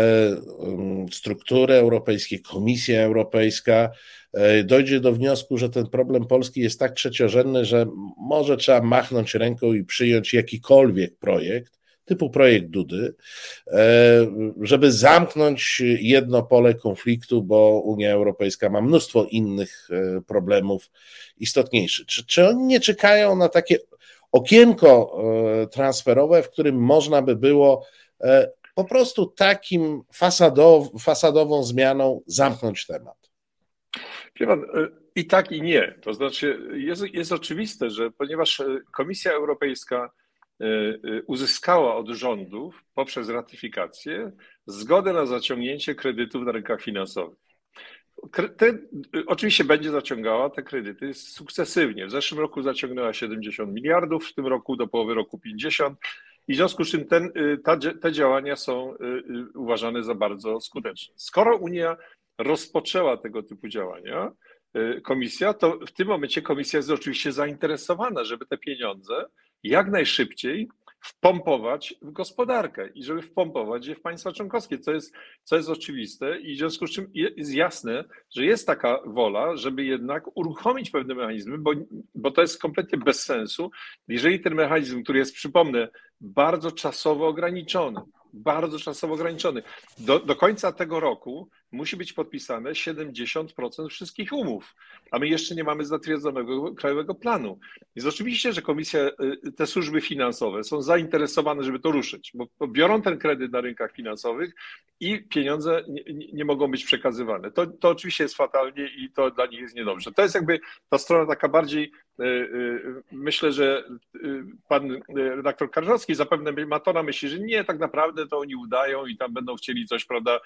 struktury europejskie, Komisja Europejska E, dojdzie do wniosku, że ten problem Polski jest tak trzeciorzędny, że może trzeba machnąć ręką i przyjąć jakikolwiek projekt, typu projekt Dudy, żeby zamknąć jedno pole konfliktu, bo Unia Europejska ma mnóstwo innych problemów istotniejszych. Czy, czy oni nie czekają na takie okienko transferowe, w którym można by było po prostu takim fasadow, fasadową zmianą zamknąć temat? Pan, e, i tak, i nie. To znaczy, jest, jest oczywiste, że ponieważ e, Komisja Europejska e, uzyskała od rządów poprzez ratyfikację zgodę na zaciągnięcie kredytów na rynkach finansowych. Te, oczywiście będzie zaciągała te kredyty sukcesywnie. W zeszłym roku zaciągnęła 70 miliardów, w tym roku do połowy roku 50. I w związku z czym ten, ta, te działania są uważane za bardzo skuteczne. Skoro Unia rozpoczęła tego typu działania, y, komisja, to w tym momencie komisja jest oczywiście zainteresowana, żeby te pieniądze jak najszybciej wpompować w gospodarkę i żeby wpompować je w państwa członkowskie, co jest, co jest oczywiste i w związku z czym jest jasne, że jest taka wola, żeby jednak uruchomić pewne mechanizmy, bo, bo to jest kompletnie bez sensu, jeżeli ten mechanizm, który jest, przypomnę, bardzo czasowo ograniczony, bardzo czasowo ograniczony. Do, do końca tego roku musi być podpisane 70% wszystkich umów, a my jeszcze nie mamy zatwierdzonego krajowego planu. Więc oczywiście, że komisja, y, te służby finansowe są zainteresowane, żeby to ruszyć, bo biorą ten kredyt na rynkach finansowych i pieniądze nie, nie mogą być przekazywane. To, to oczywiście jest fatalnie i to dla nich jest niedobrze. To jest jakby ta strona taka bardziej, y, y, myślę, że pan redaktor Karżowski zapewne ma to na myśli, że nie, tak naprawdę to oni udają i tam będą chcieli coś, prawda,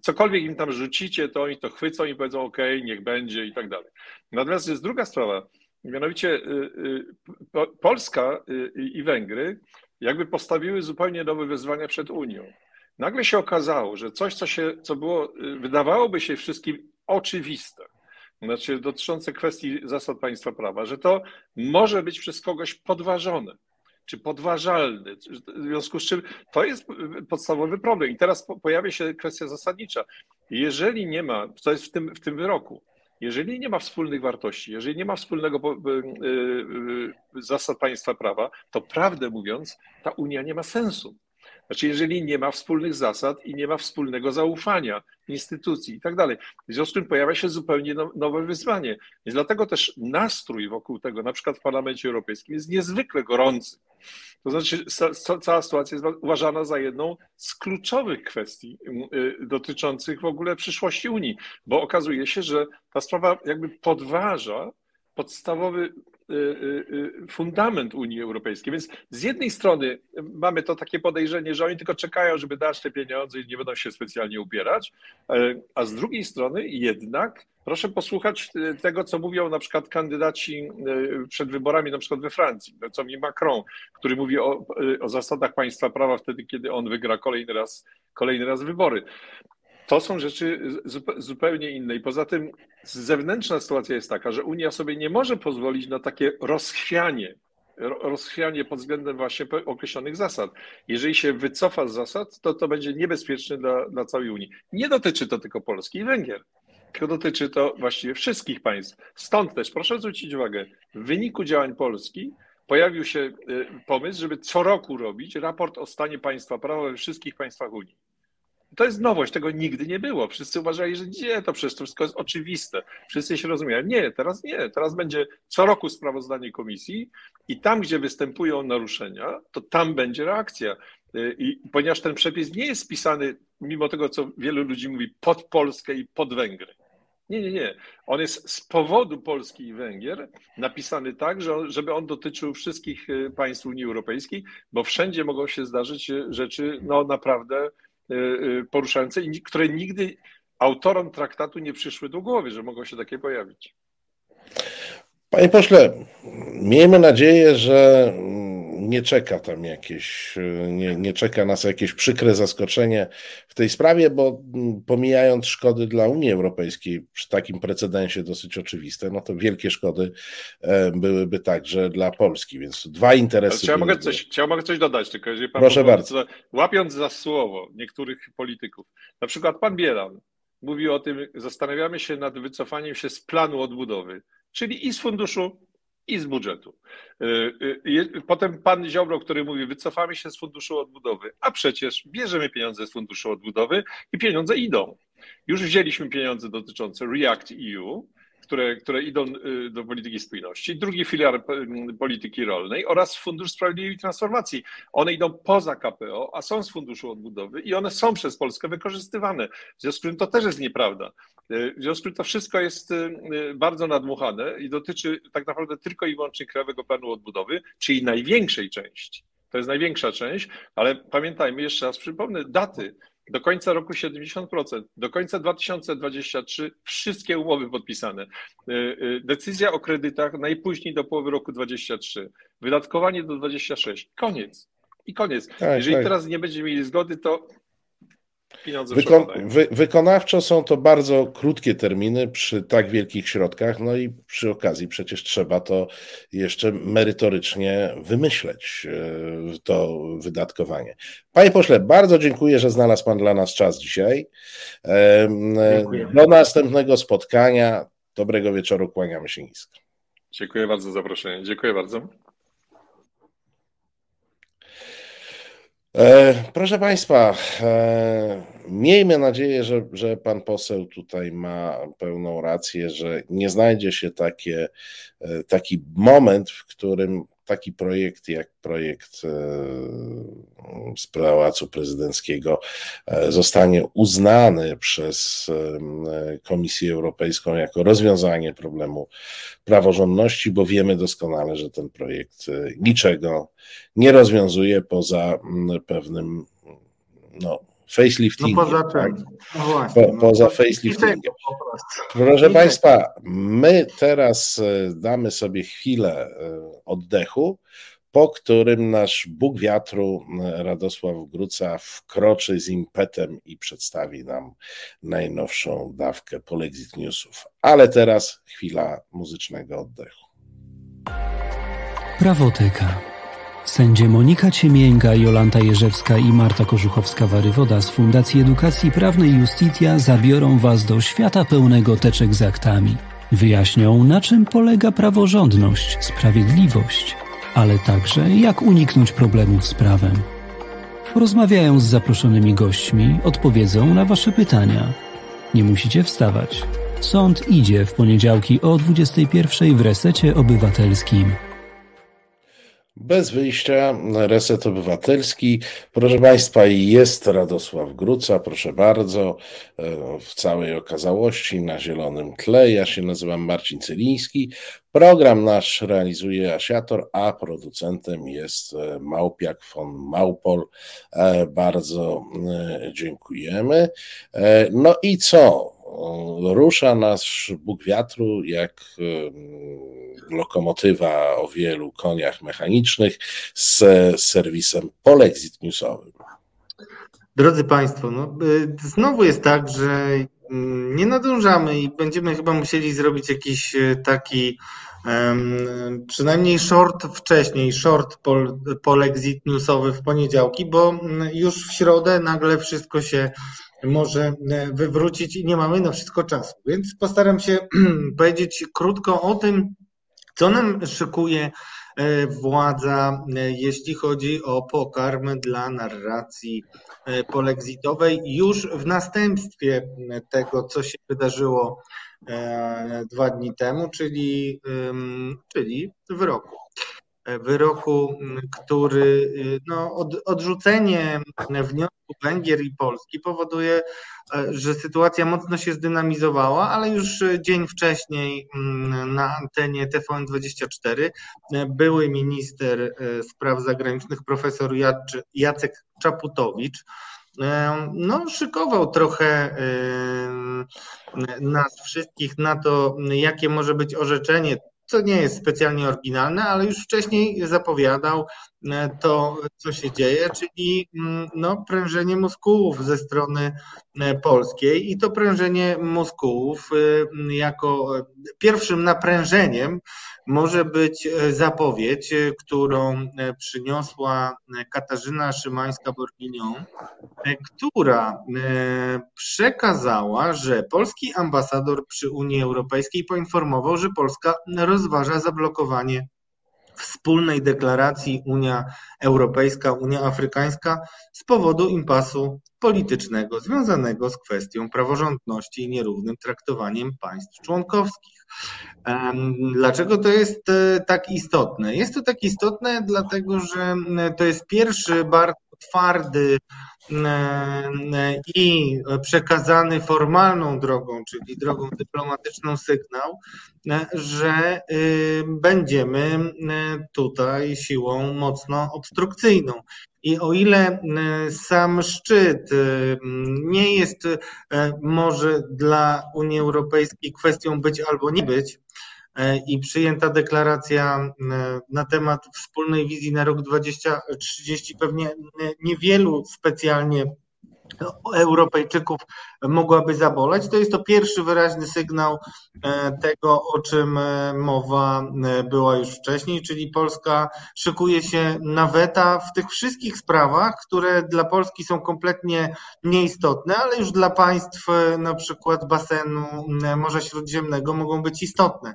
cokolwiek im tam rzucicie, to oni to chwycą i powiedzą OK, niech będzie i tak dalej. Natomiast jest druga sprawa, mianowicie y, y, Polska y, i Węgry jakby postawiły zupełnie nowe wyzwania przed Unią. Nagle się okazało, że coś, co, się, co było, wydawałoby się wszystkim oczywiste, znaczy dotyczące kwestii zasad państwa prawa, że to może być przez kogoś podważone czy podważalny. W związku z czym to jest podstawowy problem. I teraz pojawia się kwestia zasadnicza. Jeżeli nie ma, co jest w tym, w tym wyroku, jeżeli nie ma wspólnych wartości, jeżeli nie ma wspólnego y, y, zasad państwa prawa, to prawdę mówiąc, ta Unia nie ma sensu. Znaczy, jeżeli nie ma wspólnych zasad i nie ma wspólnego zaufania instytucji i tak dalej. W związku z czym pojawia się zupełnie no, nowe wyzwanie. Więc dlatego też nastrój wokół tego, na przykład w Parlamencie Europejskim, jest niezwykle gorący. To znaczy, cała sytuacja jest uważana za jedną z kluczowych kwestii y, dotyczących w ogóle przyszłości Unii, bo okazuje się, że ta sprawa jakby podważa podstawowy Y, y, y, fundament Unii Europejskiej. Więc z jednej strony mamy to takie podejrzenie, że oni tylko czekają, żeby dać te pieniądze i nie będą się specjalnie ubierać, e, a z drugiej strony jednak proszę posłuchać tego, co mówią na przykład kandydaci przed wyborami, na przykład we Francji, co mówi Macron, który mówi o, o zasadach państwa prawa wtedy, kiedy on wygra kolejny raz, kolejny raz wybory. To są rzeczy zupełnie inne. I poza tym zewnętrzna sytuacja jest taka, że Unia sobie nie może pozwolić na takie rozchwianie, rozchwianie pod względem właśnie określonych zasad. Jeżeli się wycofa z zasad, to to będzie niebezpieczne dla, dla całej Unii. Nie dotyczy to tylko Polski i Węgier, dotyczy to właściwie wszystkich państw. Stąd też proszę zwrócić uwagę, w wyniku działań Polski pojawił się y, pomysł, żeby co roku robić raport o stanie państwa prawa we wszystkich państwach Unii. To jest nowość, tego nigdy nie było. Wszyscy uważali, że gdzie to przecież wszystko jest oczywiste. Wszyscy się rozumieją. Nie, teraz nie. Teraz będzie co roku sprawozdanie komisji i tam, gdzie występują naruszenia, to tam będzie reakcja. I ponieważ ten przepis nie jest spisany, mimo tego, co wielu ludzi mówi, pod Polskę i pod Węgry. Nie, nie, nie. On jest z powodu Polski i Węgier napisany tak, że on, żeby on dotyczył wszystkich y, państw Unii Europejskiej, bo wszędzie mogą się zdarzyć y, rzeczy no, naprawdę Y, y, poruszające, które nigdy autorom traktatu nie przyszły do głowy, że mogą się takie pojawić. Panie pośle, miejmy nadzieję, że nie czeka tam jakieś, nie, nie czeka nas jakieś przykre zaskoczenie w tej sprawie, bo pomijając szkody dla Unii Europejskiej przy takim precedensie dosyć oczywiste, no to wielkie szkody e, byłyby także dla Polski, więc dwa interesy. Ja, mogę coś, ja mogę coś dodać, tylko jeżeli pan Proszę bardzo. Łapiąc za słowo niektórych polityków, na przykład pan Bielan mówił o tym, zastanawiamy się nad wycofaniem się z planu odbudowy, czyli i z funduszu i z budżetu. Y, y, potem pan Ziobro, który mówi, wycofamy się z funduszu odbudowy, a przecież bierzemy pieniądze z funduszu odbudowy i pieniądze idą. Już wzięliśmy pieniądze dotyczące React EU, które, które idą y, do polityki spójności, drugi filar y, polityki rolnej oraz Fundusz Sprawiedliwej Transformacji. One idą poza KPO, a są z Funduszu Odbudowy i one są przez Polskę wykorzystywane. W związku z tym to też jest nieprawda. Y, w związku z tym to wszystko jest bardzo nadmuchane i dotyczy tak naprawdę tylko i wyłącznie Krajowego Planu Odbudowy, czyli największej części. To jest największa część, ale pamiętajmy, jeszcze raz przypomnę daty. Do końca roku 70%, do końca 2023 wszystkie umowy podpisane. Y, y, decyzja o kredytach najpóźniej do połowy roku 2023. Wydatkowanie do 26. Koniec. I koniec. Tak, Jeżeli tak. teraz nie będziemy mieli zgody, to Wykon wy wykonawczo są to bardzo krótkie terminy przy tak wielkich środkach, no i przy okazji przecież trzeba to jeszcze merytorycznie wymyśleć, e, to wydatkowanie. Panie pośle, bardzo dziękuję, że znalazł Pan dla nas czas dzisiaj. Dziękuję. Do następnego spotkania. Dobrego wieczoru, kłaniamy się nisko. Dziękuję bardzo za zaproszenie. Dziękuję bardzo. E, proszę Państwa, e, miejmy nadzieję, że, że pan poseł tutaj ma pełną rację, że nie znajdzie się takie, e, taki moment, w którym taki projekt jak projekt z Pałacu Prezydenckiego zostanie uznany przez Komisję Europejską jako rozwiązanie problemu praworządności, bo wiemy doskonale, że ten projekt niczego nie rozwiązuje poza pewnym no, faceliftingiem. No poza tak? No właśnie, po, no poza faceliftingiem. Proszę Państwa, my teraz e, damy sobie chwilę e, oddechu, po którym nasz Bóg wiatru e, Radosław Gruca wkroczy z impetem i przedstawi nam najnowszą dawkę Polexit Newsów. Ale teraz chwila muzycznego oddechu. Prawoteka. Sędzie Monika Ciemięga, Jolanta Jerzewska i Marta Korzuchowska-Warywoda z Fundacji Edukacji Prawnej Justitia zabiorą Was do świata pełnego teczek z aktami. Wyjaśnią, na czym polega praworządność, sprawiedliwość, ale także jak uniknąć problemów z prawem. Porozmawiają z zaproszonymi gośćmi, odpowiedzą na Wasze pytania. Nie musicie wstawać. Sąd idzie w poniedziałki o 21 w resecie obywatelskim. Bez wyjścia, reset obywatelski. Proszę Państwa, jest Radosław Gruca, proszę bardzo, e, w całej okazałości, na zielonym tle. Ja się nazywam Marcin Cyliński. Program nasz realizuje Asiator, a producentem jest e, Małpiak von Małpol. E, bardzo dziękujemy. No i co? rusza nasz Bóg wiatru jak lokomotywa o wielu koniach mechanicznych z serwisem Polexit Newsowym. Drodzy Państwo, no, y, znowu jest tak, że mm, nie nadążamy i będziemy chyba musieli zrobić jakiś y, taki przynajmniej short wcześniej, short pol, polexit newsowy w poniedziałki, bo mm, już w środę nagle wszystko się może e, wywrócić i nie mamy na wszystko czasu. Więc postaram się powiedzieć krótko o tym, co nam szykuje e, władza, e, jeśli chodzi o pokarm dla narracji polexitowej, już w następstwie tego, co się wydarzyło dwa dni temu, czyli, czyli w roku. Wyroku, który no, od, odrzucenie wniosku Węgier i Polski powoduje, e, że sytuacja mocno się zdynamizowała, ale już dzień wcześniej mm, na antenie TVN24 e, były minister e, spraw zagranicznych profesor Jacek Czaputowicz no, szykował trochę nas wszystkich na to, jakie może być orzeczenie co nie jest specjalnie oryginalne, ale już wcześniej zapowiadał e, to, co się dzieje, czyli mm, no, prężenie muskułów ze strony e, polskiej i to prężenie muskułów e, jako pierwszym naprężeniem może być zapowiedź, którą przyniosła Katarzyna Szymańska-Borginią, która przekazała, że polski ambasador przy Unii Europejskiej poinformował, że Polska rozważa zablokowanie wspólnej deklaracji Unia Europejska, Unia Afrykańska z powodu impasu politycznego związanego z kwestią praworządności i nierównym traktowaniem państw członkowskich. Dlaczego to jest e, tak istotne? Jest to tak istotne, dlatego że to jest pierwszy bardzo twardy i przekazany formalną drogą, czyli drogą dyplomatyczną sygnał, że y, będziemy tutaj siłą mocno obstrukcyjną. I o ile sam szczyt y, nie jest może dla Unii Europejskiej kwestią być albo nie być, E, i przyjęta deklaracja e, na temat wspólnej wizji na rok 2030 pewnie niewielu specjalnie Europejczyków mogłaby zaboleć. To jest to pierwszy wyraźny sygnał e, tego, o czym e, mowa e, była już wcześniej, czyli Polska szykuje się na weta w tych wszystkich sprawach, które dla Polski są kompletnie nieistotne, ale już dla państw na przykład basenu Morza Śródziemnego mogą być istotne.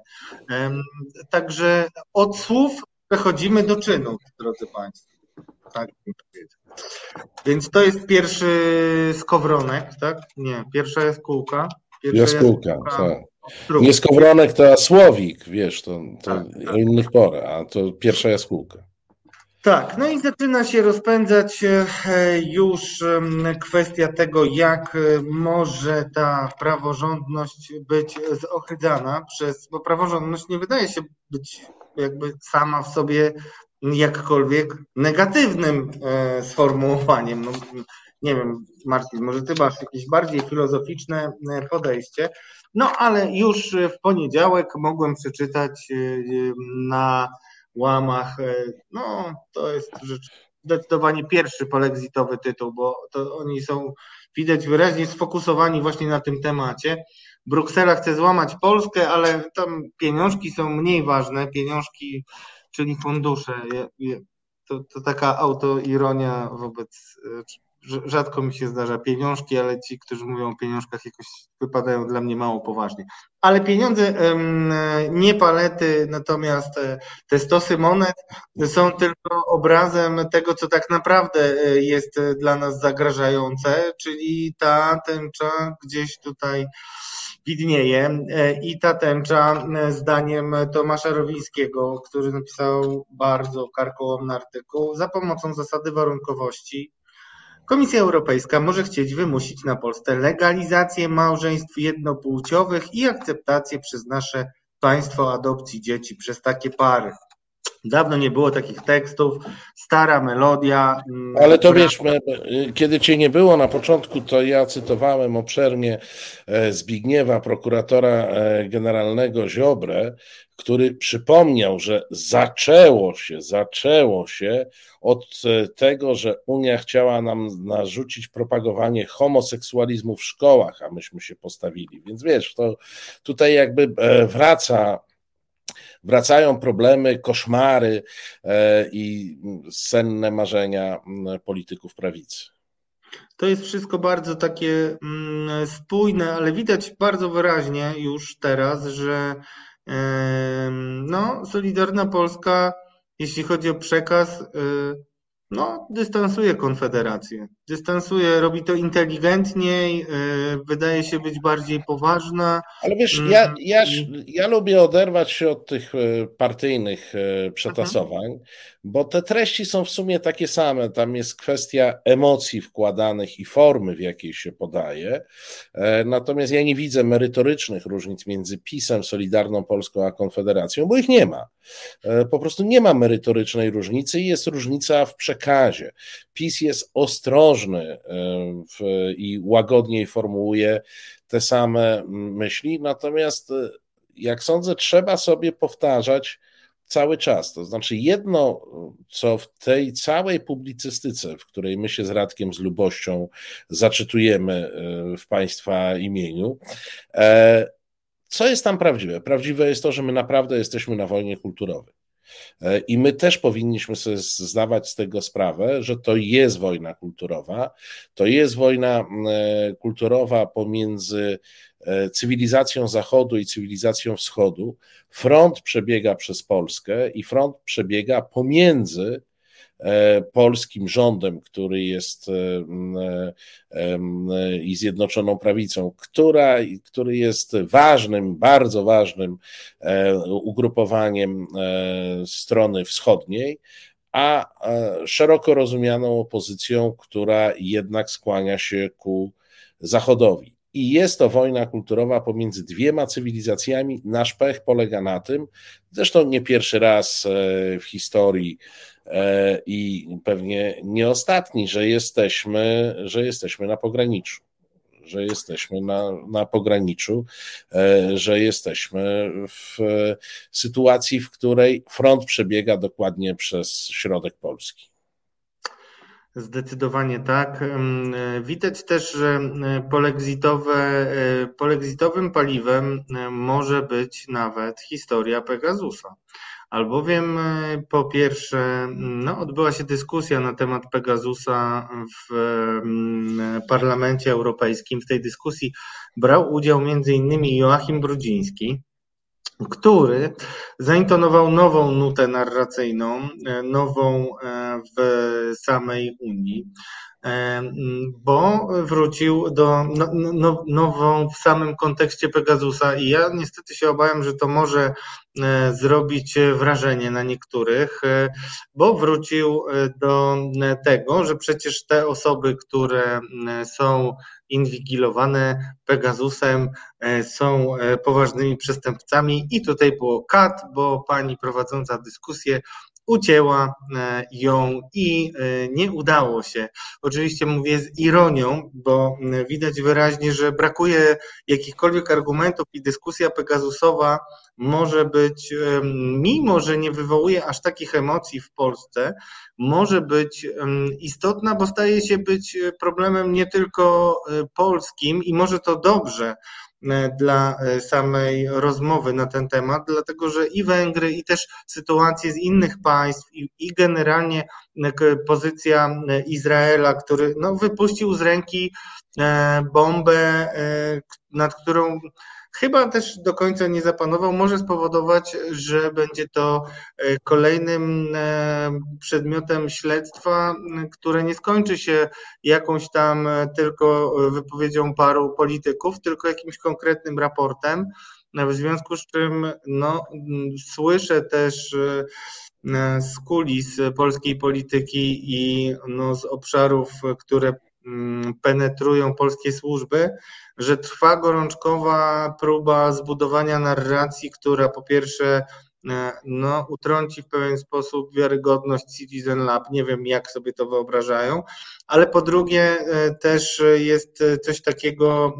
Także od słów przechodzimy do czynów, drodzy Państwo. Tak powiedział. Więc to jest pierwszy skowronek, tak? Nie, pierwsza jaskółka. Pierwsza jaskółka, jaskółka tak. Nie skowronek to słowik, wiesz, to, to tak, tak. o innych porach, a to pierwsza jaskółka. Tak, no i zaczyna się rozpędzać e, już kwestia tego, jak e, może ta praworządność być zohydzana przez, bo praworządność nie wydaje się być jakby sama w sobie jakkolwiek negatywnym e, sformułowaniem. No, nie wiem, Marcin, może ty masz jakieś bardziej filozoficzne e, podejście. No ale już w poniedziałek mogłem przeczytać e, na łamach, no to jest rzecz zdecydowanie pierwszy polexitowy tytuł, bo to oni są widać wyraźnie sfokusowani właśnie na tym temacie. Bruksela chce złamać Polskę, ale tam pieniążki są mniej ważne. Pieniążki czyli fundusze. To, to taka autoironia wobec, e, rzadko mi się zdarza pieniążki, ale ci, którzy mówią o pieniążkach jakoś wypadają dla mnie mało poważnie. Ale pieniądze, nie palety, natomiast e, te stosy monet są tylko obrazem tego, co tak naprawdę e, jest dla nas zagrażające, czyli ta tęcza gdzieś tutaj widnieje. I ta tęcza, zdaniem Tomasza Rowińskiego, który napisał bardzo karkołomny artykuł, za pomocą zasady warunkowości Komisja Europejska może chcieć wymusić na Polsce legalizację małżeństw jednopłciowych i akceptację przez nasze państwo adopcji dzieci przez takie pary. Dawno nie było takich tekstów, stara melodia. Mm, Ale to wiesz, kiedy cię nie było na początku, to ja cytowałem obszernie e, Zbigniewa, prokuratora e, generalnego Ziobrę, który przypomniał, że zaczęło się, zaczęło się od e, tego, że Unia chciała nam narzucić propagowanie homoseksualizmu w szkołach, a myśmy się postawili. Więc wiesz, to tutaj jakby wraca wracają problemy, koszmary e, i senne marzenia polityków prawicy. To jest wszystko bardzo takie spójne, ale widać bardzo wyraźnie już teraz, że no, Solidarna Polska, jeśli chodzi o przekaz, y, no, dystansuje Konfederację. Dystansuje, robi to inteligentniej, y, wydaje się być bardziej poważna. Ale wiesz, ja, mm, ja, ja lubię oderwać się od tych y, partyjnych y, przetasowań, mhm. bo te treści są w sumie takie same. Tam jest kwestia emocji wkładanych i formy, w jakiej się podaje. E, natomiast ja nie widzę merytorycznych różnic między PiSem, Solidarną Polską a Konfederacją, bo ich nie ma. E, po prostu nie ma merytorycznej różnicy i jest różnica w przekazie. PiS jest ostrożny e, w, i łagodniej formułuje te same myśli, natomiast e, jak sądzę, trzeba sobie powtarzać cały czas. To znaczy, jedno, co w tej całej publicystyce, w której my się z Radkiem z lubością zaczytujemy w Państwa imieniu, co jest tam prawdziwe? Prawdziwe jest to, że my naprawdę jesteśmy na wojnie kulturowej. E, I my też powinniśmy sobie zdawać z tego sprawę, że to jest wojna kulturowa. To jest wojna e, kulturowa pomiędzy e, cywilizacją Zachodu i cywilizacją Wschodu. Front przebiega przez Polskę i front przebiega pomiędzy polskim rządem, który jest e, e, i Zjednoczoną Prawicą, która, który jest ważnym, bardzo ważnym ugrupowaniem strony wschodniej, a szeroko rozumianą opozycją, która jednak skłania się ku Zachodowi. I jest to wojna kulturowa pomiędzy dwiema cywilizacjami. Nasz pech polega na tym, zresztą nie pierwszy raz w historii E, i pewnie nie ostatni, że jesteśmy, że jesteśmy na pograniczu. Że jesteśmy na, na pograniczu, e, że jesteśmy w sytuacji, w której front przebiega dokładnie przez środek Polski. Zdecydowanie tak. Widać też, że polexitowe, polexitowym paliwem może być nawet historia Pegasusa albowiem e, po pierwsze no, odbyła się dyskusja na temat Pegasusa w mm, Parlamencie Europejskim. W tej dyskusji brał udział m.in. Joachim Brudziński, który zaintonował nową nutę narracyjną, e, nową e, w samej Unii bo wrócił do no, no, nową w samym kontekście Pegasusa i ja niestety się obawiam, że to może e, zrobić wrażenie na niektórych, e, bo wrócił e, do tego, że przecież te osoby, które są inwigilowane Pegasusem, są poważnymi przestępcami i tutaj było kat, bo pani prowadząca dyskusję ucięła e, ją i e, nie udało się. Oczywiście mówię z ironią, bo widać wyraźnie, że brakuje jakichkolwiek argumentów i dyskusja Pegasusowa może być, mimo że nie wywołuje aż takich emocji w Polsce, może być istotna, bo staje się być problemem nie tylko e, polskim i może to dobrze, E, dla e, samej rozmowy na ten temat, dlatego że i Węgry, i też sytuacje z innych państw, i, i generalnie e, pozycja Izraela, który no, wypuścił z ręki bombę, nad którą chyba też do końca nie zapanował, może spowodować, że będzie to kolejnym przedmiotem śledztwa, które nie skończy się jakąś tam tylko wypowiedzią paru polityków, tylko jakimś konkretnym raportem. W związku z czym no, słyszę też E, z kulis polskiej polityki i no, z obszarów, które penetrują polskie służby, że trwa gorączkowa próba zbudowania narracji, która po pierwsze e, no, utrąci w pewien sposób wiarygodność Citizen Lab. Nie wiem, jak sobie to wyobrażają, ale po drugie e, też jest coś takiego,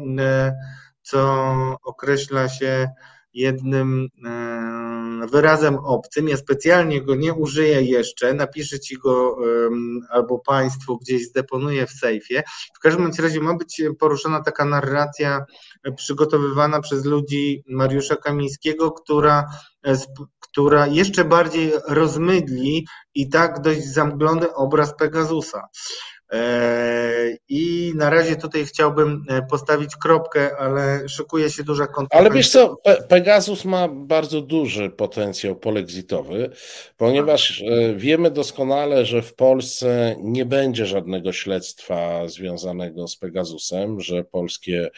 co określa się jednym wyrazem obcym. Ja specjalnie go nie użyję jeszcze, napiszę ci go albo Państwu gdzieś zdeponuję w sejfie. W każdym razie ma być poruszona taka narracja przygotowywana przez ludzi Mariusza Kamińskiego, która, e, która jeszcze bardziej rozmydli i tak dość zamglony obraz Pegasusa. E, I na razie tutaj chciałbym e, postawić kropkę, ale szykuje się duża kontrowersja. Ale wiesz co, Pegasus ma bardzo duży potencjał polexitowy, ponieważ e, wiemy doskonale, że w Polsce nie będzie żadnego śledztwa związanego z Pegasusem, że polskie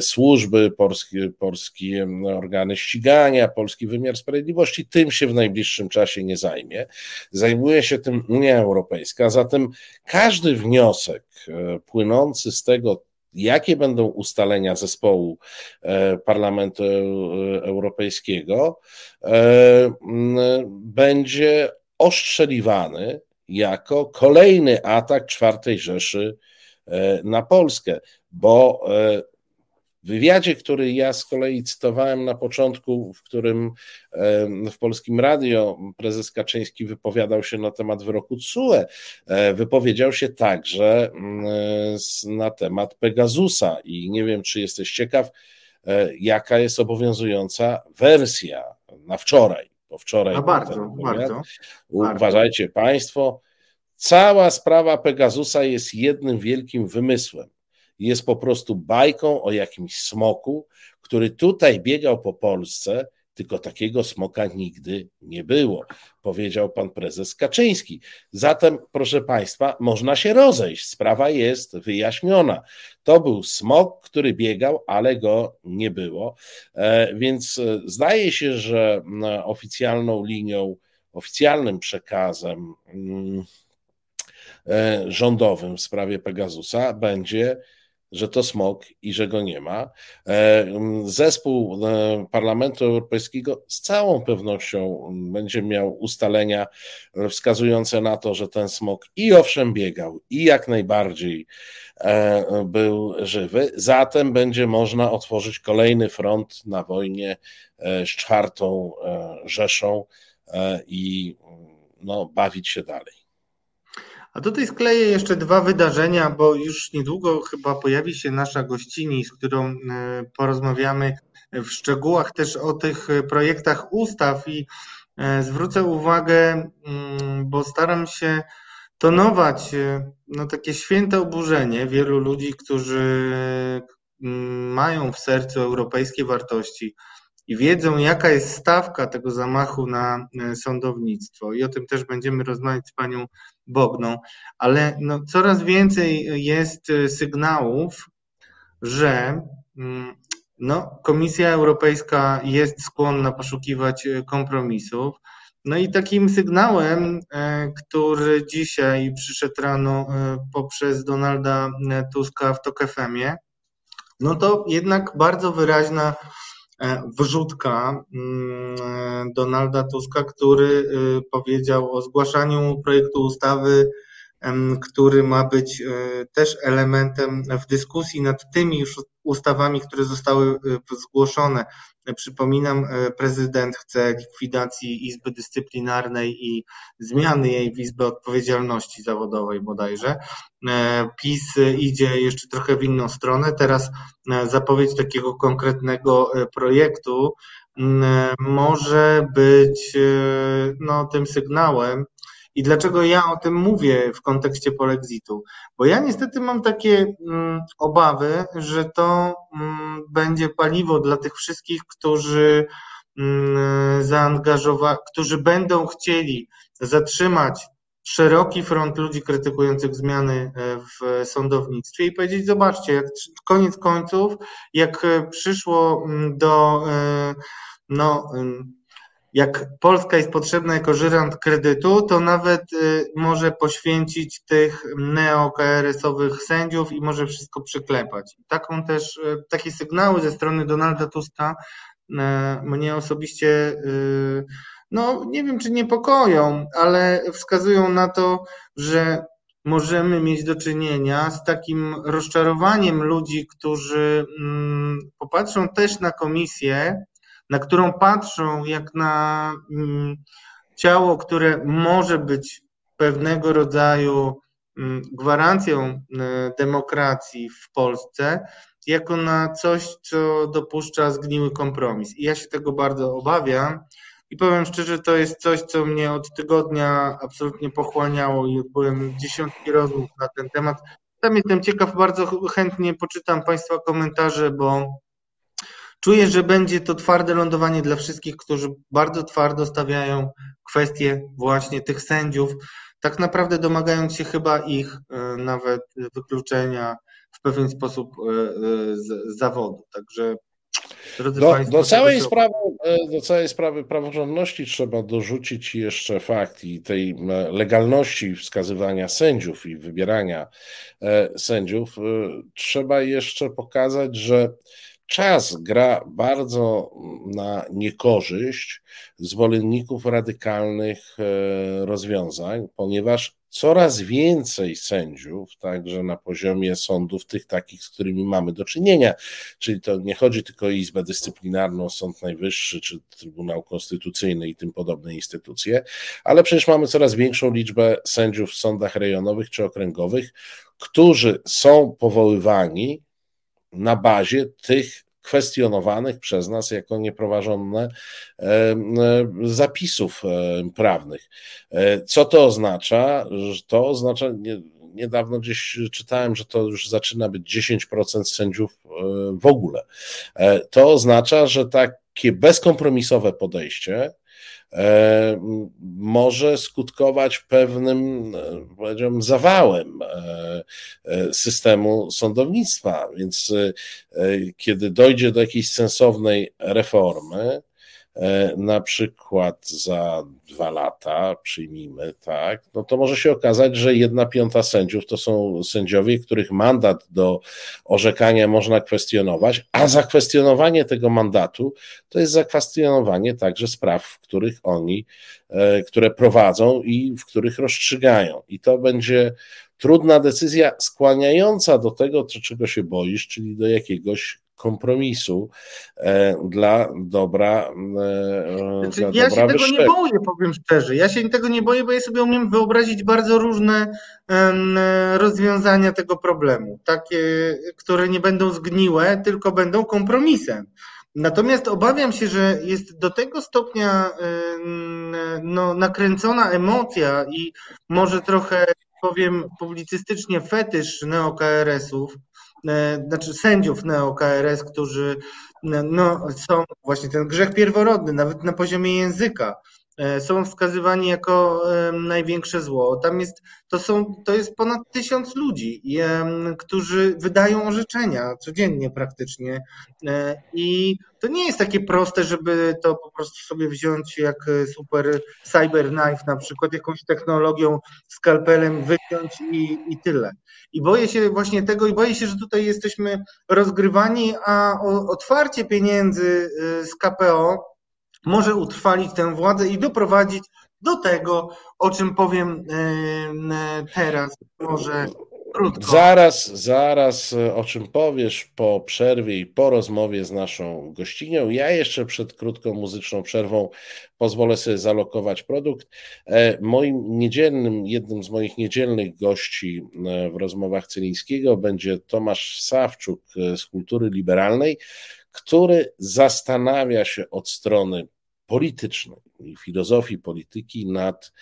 służby, polskie, polskie organy ścigania, polski wymiar sprawiedliwości tym się w najbliższym czasie nie zajmie. Zajmuje się tym Unia Europejska, zatem każdy wniosek e, płynący z tego, jakie będą ustalenia zespołu e, Parlamentu e, Europejskiego, będzie ostrzeliwany jako kolejny atak czwartej Rzeszy na Polskę, bo w wywiadzie, który ja z kolei cytowałem na początku, w którym w polskim radio prezes Kaczyński wypowiadał się na temat wyroku TSUE, e, wypowiedział się także mm, na temat Pegasusa i nie wiem, czy jesteś ciekaw, e, jaka jest obowiązująca wersja na wczoraj, bo wczoraj. A bardzo, bardzo. Uważajcie Państwo, cała sprawa Pegasusa jest jednym wielkim wymysłem jest po prostu bajką o jakimś smoku, który tutaj biegał po Polsce, tylko takiego smoka nigdy nie było, powiedział pan prezes Kaczyński. Zatem, proszę państwa, można się rozejść. Sprawa jest wyjaśniona. To był smok, który biegał, ale go nie było. E, więc e, zdaje się, że oficjalną linią, oficjalnym przekazem mm, e, rządowym w sprawie Pegasusa będzie że to smog i że go nie ma. E, zespół e, Parlamentu Europejskiego z całą pewnością będzie miał ustalenia wskazujące na to, że ten smog i owszem biegał, i jak najbardziej e, był żywy. Zatem będzie można otworzyć kolejny front na wojnie z czwartą Rzeszą i no, bawić się dalej. A tutaj skleję jeszcze dwa wydarzenia, bo już niedługo chyba pojawi się nasza gościni, z którą e, porozmawiamy w szczegółach też o tych projektach ustaw. I e, zwrócę uwagę, mm, bo staram się tonować e, no, takie święte oburzenie wielu ludzi, którzy mm, mają w sercu europejskie wartości i wiedzą, jaka jest stawka tego zamachu na sądownictwo. I o tym też będziemy rozmawiać z panią Bogną, ale no, coraz więcej jest y, sygnałów, że mm, no, Komisja Europejska jest skłonna poszukiwać y, kompromisów. No i takim sygnałem, e, który dzisiaj przyszedł rano e, poprzez Donalda e, Tuska w TOK FM-ie, no to jednak bardzo wyraźna E, wrzutka mm, Donalda Tuska, który y, powiedział o zgłaszaniu projektu ustawy, który ma być e, też elementem w dyskusji nad tymi już ustawami, które zostały y, zgłoszone. Przypominam, e, prezydent chce likwidacji Izby Dyscyplinarnej i zmiany jej w Izbę Odpowiedzialności Zawodowej bodajże. E, PiS idzie jeszcze trochę w inną stronę. Teraz e, zapowiedź takiego konkretnego projektu może być no, tym sygnałem, I dlaczego ja o tym mówię w kontekście polexitu? Bo ja niestety mam takie mm, obawy, że to mm, będzie paliwo dla tych wszystkich, którzy mm, którzy będą chcieli zatrzymać szeroki front ludzi krytykujących zmiany e, w sądownictwie i powiedzieć, zobaczcie, jak koniec końców, jak przyszło mm, do, e, no, jak Polska jest potrzebna jako żyrant kredytu, to nawet e, może poświęcić tych neo-KRS-owych sędziów i może wszystko przyklepać. Taką też, takie sygnały ze strony Donalda Tuska mnie osobiście no nie wiem czy niepokoją, ale wskazują na to, że możemy mieć do czynienia z takim rozczarowaniem ludzi, którzy mm, popatrzą też na komisję, na którą patrzą jak na mm, ciało, które może być pewnego rodzaju mm, gwarancją demokracji w Polsce, jako na coś, co dopuszcza zgniły kompromis. I ja się tego bardzo obawiam. I powiem szczerze, to jest coś, co mnie od tygodnia absolutnie pochłaniało i byłem dziesiątki rozmów na ten temat. Tam jestem ciekaw, bardzo chętnie poczytam Państwa komentarze, bo czuję, że będzie to twarde lądowanie dla wszystkich, którzy bardzo twardo stawiają kwestie właśnie tych sędziów, tak naprawdę domagając się chyba ich e, nawet wykluczenia w pewien sposób e, e, z zawodu. Także do, do, całej sprawy, do całej sprawy praworządności trzeba dorzucić jeszcze fakt i tej legalności wskazywania sędziów i wybierania sędziów. Trzeba jeszcze pokazać, że czas gra bardzo na niekorzyść zwolenników radykalnych rozwiązań, ponieważ coraz więcej sędziów, także na poziomie sądów, tych takich, z którymi mamy do czynienia. Czyli to nie chodzi tylko o Izbę Dyscyplinarną, Sąd Najwyższy czy Trybunał Konstytucyjny i tym podobne instytucje, ale przecież mamy coraz większą liczbę sędziów w sądach rejonowych czy okręgowych, którzy są powoływani na bazie tych kwestionowanych przez nas jako nieproważone zapisów prawnych. E, co to oznacza? To oznacza, niedawno gdzieś czytałem, że to już zaczyna być 10% sędziów e, w ogóle. E, to oznacza, że takie bezkompromisowe podejście E, może skutkować pewnym, e, powiedziałbym, zawałem e, systemu sądownictwa. Więc kiedy dojdzie do jakiejś sensownej reformy, E, na przykład za dwa lata, przyjmijmy, tak, no to może się okazać, że jedna piąta sędziów to są sędziowie, których mandat do orzekania można kwestionować, a zakwestionowanie tego mandatu to jest zakwestionowanie także spraw, w których oni, e, które prowadzą i w których rozstrzygają. I to będzie trudna decyzja skłaniająca do tego, czego się boisz, czyli do jakiegoś kompromisu e, dla dobra. E, znaczy, dla ja dobra się wyższego. tego nie boję, powiem szczerze. Ja się tego nie boję, bo ja sobie umiem wyobrazić bardzo różne rozwiązania tego problemu. Takie, które nie będą zgniłe, tylko będą kompromisem. Natomiast obawiam się, że jest do tego stopnia no, nakręcona emocja i może trochę powiem publicystycznie fetysz neo-KRS-ów, E, znaczy sędziów neo-KRS, którzy no, są właśnie ten grzech pierworodny, nawet na poziomie języka, e, są wskazywani jako największe zło. Tam jest, to, są, to jest ponad tysiąc ludzi, którzy wydają orzeczenia codziennie praktycznie. E, I to nie jest takie proste, żeby to po prostu sobie wziąć jak super cyber knife, na przykład jakąś technologią, skalpelem wyciąć i, i tyle. I boję się właśnie tego i boję się, że tutaj jesteśmy rozgrywani, a otwarcie pieniędzy z KPO może utrwalić tę władzę i doprowadzić do tego, o czym powiem y, y, teraz, może krótko. Zaraz, zaraz o czym powiesz po przerwie i po rozmowie z naszą gościnią. Ja jeszcze przed krótką muzyczną przerwą pozwolę sobie zalokować produkt. E, moim niedzielnym, jednym z moich niedzielnych gości e, w rozmowach Celińskiego będzie Tomasz Sawczuk z Kultury Liberalnej, który zastanawia się od strony politycznej i filozofii polityki nad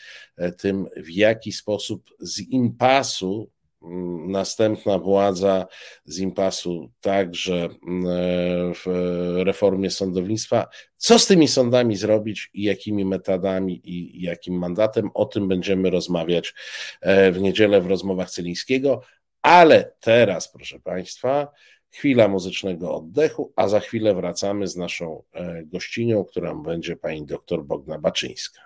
tym, w jaki sposób z impasu następna władza z impasu także e, w reformie sądownictwa. Co z tymi sądami zrobić i jakimi metodami i jakim mandatem? O tym będziemy rozmawiać e, w niedzielę w rozmowach Celińskiego. Ale teraz, proszę Państwa, chwila muzycznego oddechu, a za chwilę wracamy z naszą e, gościnią, którą będzie pani doktor Bogna Baczyńska.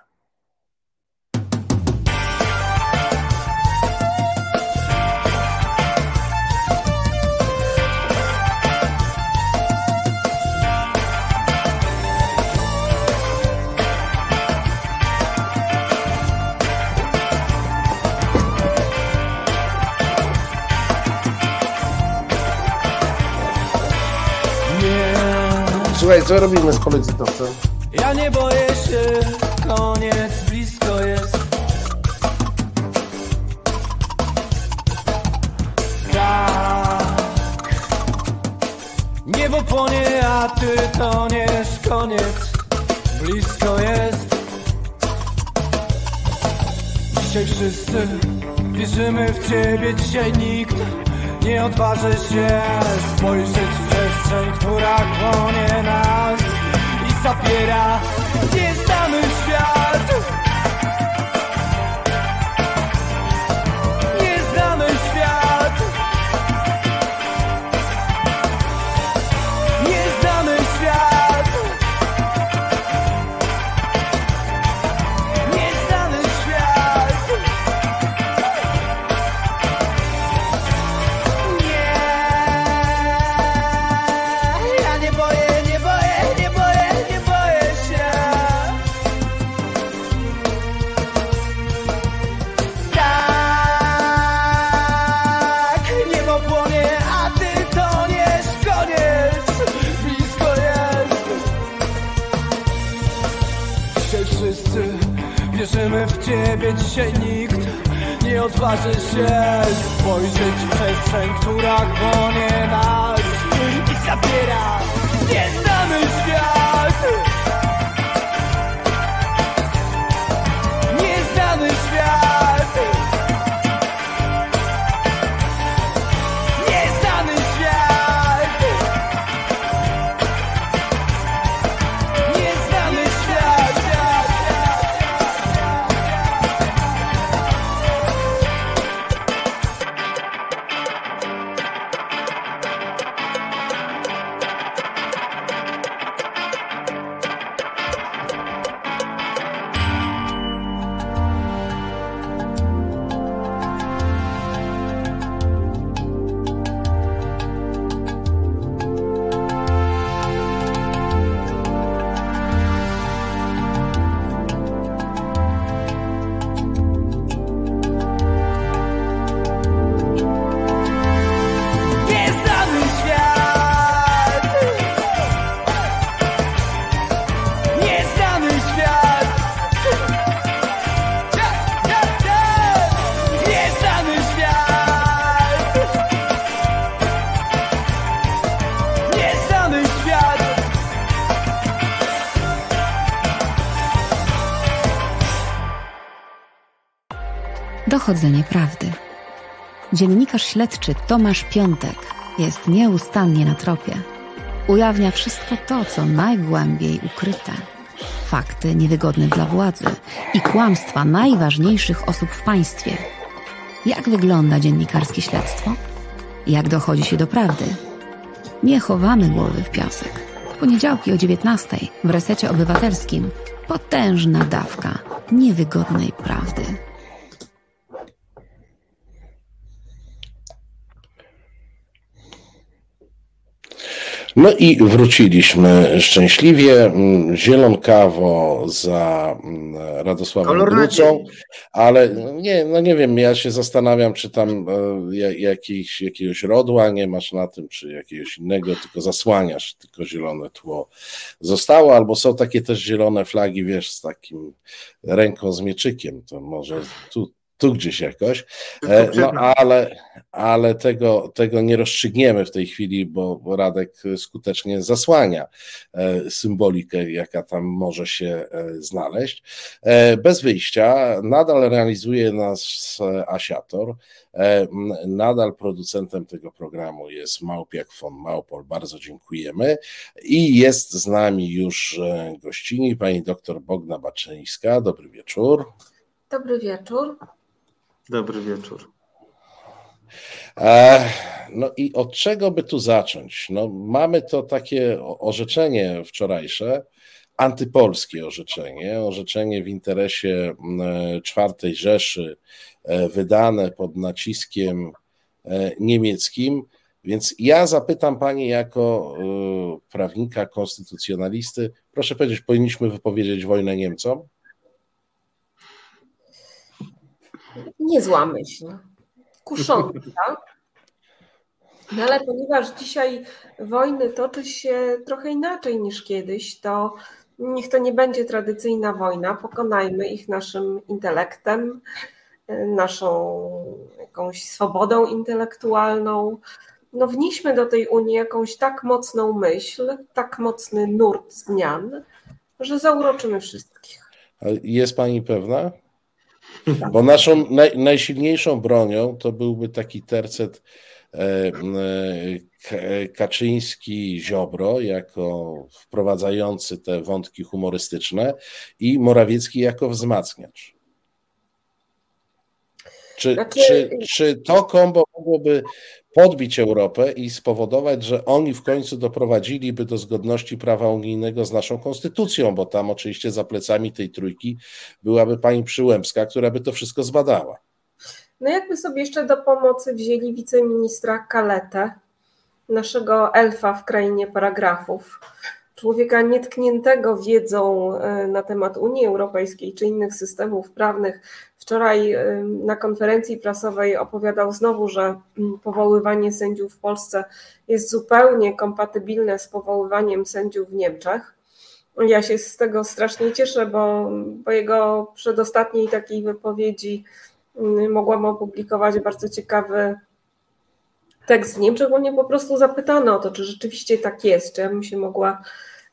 Słuchaj, co robimy z polecytowcem? Ja nie boję się, koniec blisko jest. Tak. Niebo płonie, a ty toniesz, koniec blisko jest. Dzisiaj wszyscy wierzymy w ciebie, dzisiaj nikt nie odważy się spojrzeć przestrzeń, która chłonie nas i zapiera nieznany świat. W ciebie, dzisiaj nikt nie odważy się spojrzeć w przestrzeń, która chłonie nas i zabiera nieznany świat. Dochodzenie prawdy. Dziennikarz śledczy Tomasz Piątek jest nieustannie na tropie. Ujawnia wszystko to, co najgłębiej ukryte. Fakty niewygodne dla władzy i kłamstwa najważniejszych osób w państwie. Jak wygląda dziennikarskie śledztwo? Jak dochodzi się do prawdy? Nie chowamy głowy w piasek. Poniedziałki o 19 w resecie obywatelskim potężna dawka niewygodnej prawdy. No i wróciliśmy szczęśliwie. Mm, Zielonkawo za mm, Radosławem Grucą, ale nie, no nie wiem, ja się zastanawiam, czy tam e, ja- jakiejś, jakiegoś rodła nie masz na tym, czy jakiegoś innego, tylko zasłaniasz, tylko zielone tło zostało, albo są takie też zielone flagi, wiesz, z takim ręką z mieczykiem, to może tu tu gdzieś jakoś. E, no ale, ale tego, tego nie rozstrzygniemy w tej chwili, bo, bo Radek skutecznie zasłania e, symbolikę, jaka tam może się e, znaleźć. Bez wyjścia nadal realizuje nas Asiator. Nadal producentem tego programu jest Małpiak von Małpol. Bardzo dziękujemy. I jest z nami już gościni pani doktor Bogna Baczyńska. Dobry wieczór. Dobry wieczór. Dobry wieczór. E, no i od czego by tu zacząć? No, mamy to takie orzeczenie wczorajsze, antypolskie orzeczenie, orzeczenie w interesie czwartej Rzeszy, e, wydane pod naciskiem e, niemieckim. Więc ja zapytam Pani jako prawnika, konstytucjonalisty, proszę powiedzieć, powinniśmy wypowiedzieć wojnę Niemcom? Niezła myśl. Kusząca. No ale ponieważ dzisiaj wojny toczy się trochę inaczej niż kiedyś, to niech to nie będzie tradycyjna wojna. Pokonajmy ich naszym intelektem, naszą jakąś swobodą intelektualną. No wnieśmy do tej Unii jakąś tak mocną myśl, tak mocny nurt zmian, że zauroczymy wszystkich. Jest pani pewna? Bo naszą naj, najsilniejszą bronią to byłby taki tercet e, e, Kaczyński-Ziobro jako wprowadzający te wątki humorystyczne i Morawiecki jako wzmacniacz. Czy, znaczy... czy, czy to kombo mogłoby podbić Europę i spowodować, że oni w końcu doprowadziliby do zgodności prawa unijnego z naszą konstytucją, bo tam oczywiście za plecami tej trójki byłaby pani Przyłębska, która by to wszystko zbadała. No jakby sobie jeszcze do pomocy wzięli wiceministra Kaletę, naszego elfa w krainie paragrafów, człowieka nietkniętego wiedzą e, na temat Unii Europejskiej czy innych systemów prawnych. Wczoraj e, na konferencji prasowej opowiadał znowu, że mm, powoływanie sędziów w Polsce jest zupełnie kompatybilne z powoływaniem sędziów w Niemczech. Ja się z tego strasznie cieszę, bo po jego przedostatniej takiej wypowiedzi mm, mogłam opublikować bardzo ciekawy tekst w Niemczech, bo mnie po prostu zapytano o to, czy rzeczywiście tak jest, czy ja bym się mogła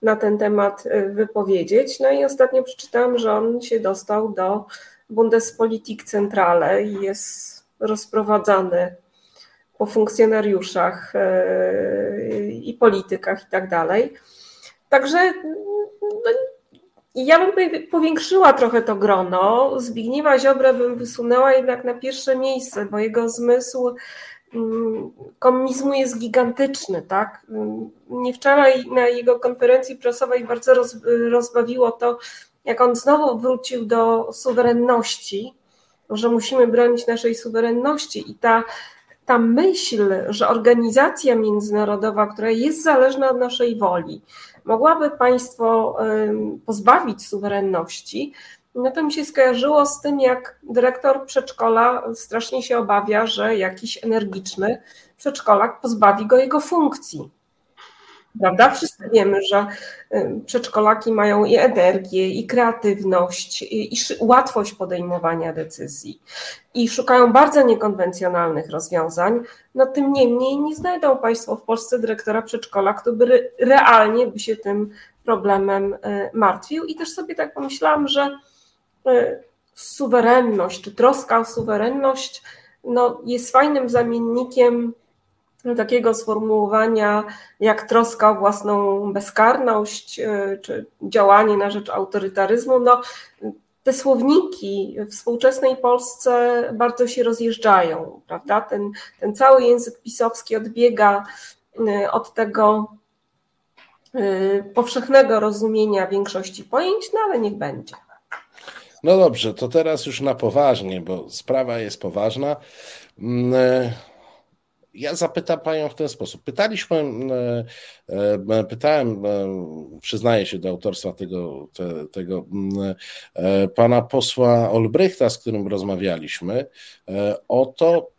na ten temat y, wypowiedzieć. No i ostatnio przeczytałam, że on się dostał do Bundespolitik Centrale i jest rozprowadzany po funkcjonariuszach y, i politykach i tak dalej. Także no, ja bym powiększyła trochę to grono. Zbigniewa Ziobrę bym wysunęła jednak na pierwsze miejsce, bo jego zmysł Mm, komunizmu jest gigantyczny, tak? Mnie wczoraj na jego konferencji prasowej bardzo roz, rozbawiło to, jak on znowu wrócił do suwerenności, że musimy bronić naszej suwerenności i ta, ta myśl, że organizacja międzynarodowa, która jest zależna od naszej woli, mogłaby państwo pozbawić suwerenności, no to mi się skojarzyło z tym, jak dyrektor przedszkola strasznie się obawia, że jakiś energiczny przedszkolak pozbawi go jego funkcji. Prawda? Wszyscy wiemy, że y, przedszkolaki mają i energię, i kreatywność, i, łatwość podejmowania decyzji i szukają bardzo niekonwencjonalnych rozwiązań. No tym niemniej nie znajdą Państwo w Polsce dyrektora przedszkola, który realnie by się tym problemem y, martwił. I też sobie tak pomyślałam, że Y, suwerenność, czy troska o suwerenność no, jest fajnym zamiennikiem takiego sformułowania jak troska o własną bezkarność, y, czy działanie na rzecz autorytaryzmu. No, te słowniki w współczesnej Polsce bardzo się rozjeżdżają, prawda? Ten, ten cały język pisowski odbiega y, od tego powszechnego rozumienia większości pojęć, no ale niech będzie. No dobrze, to teraz już na poważnie, bo sprawa jest poważna. E, ja zapytam Panią w ten sposób. Pytaliśmy, e, e, pytałem, przyznaję się do autorstwa tego, tego mm, pana posła Olbrychta, z którym rozmawialiśmy, o to,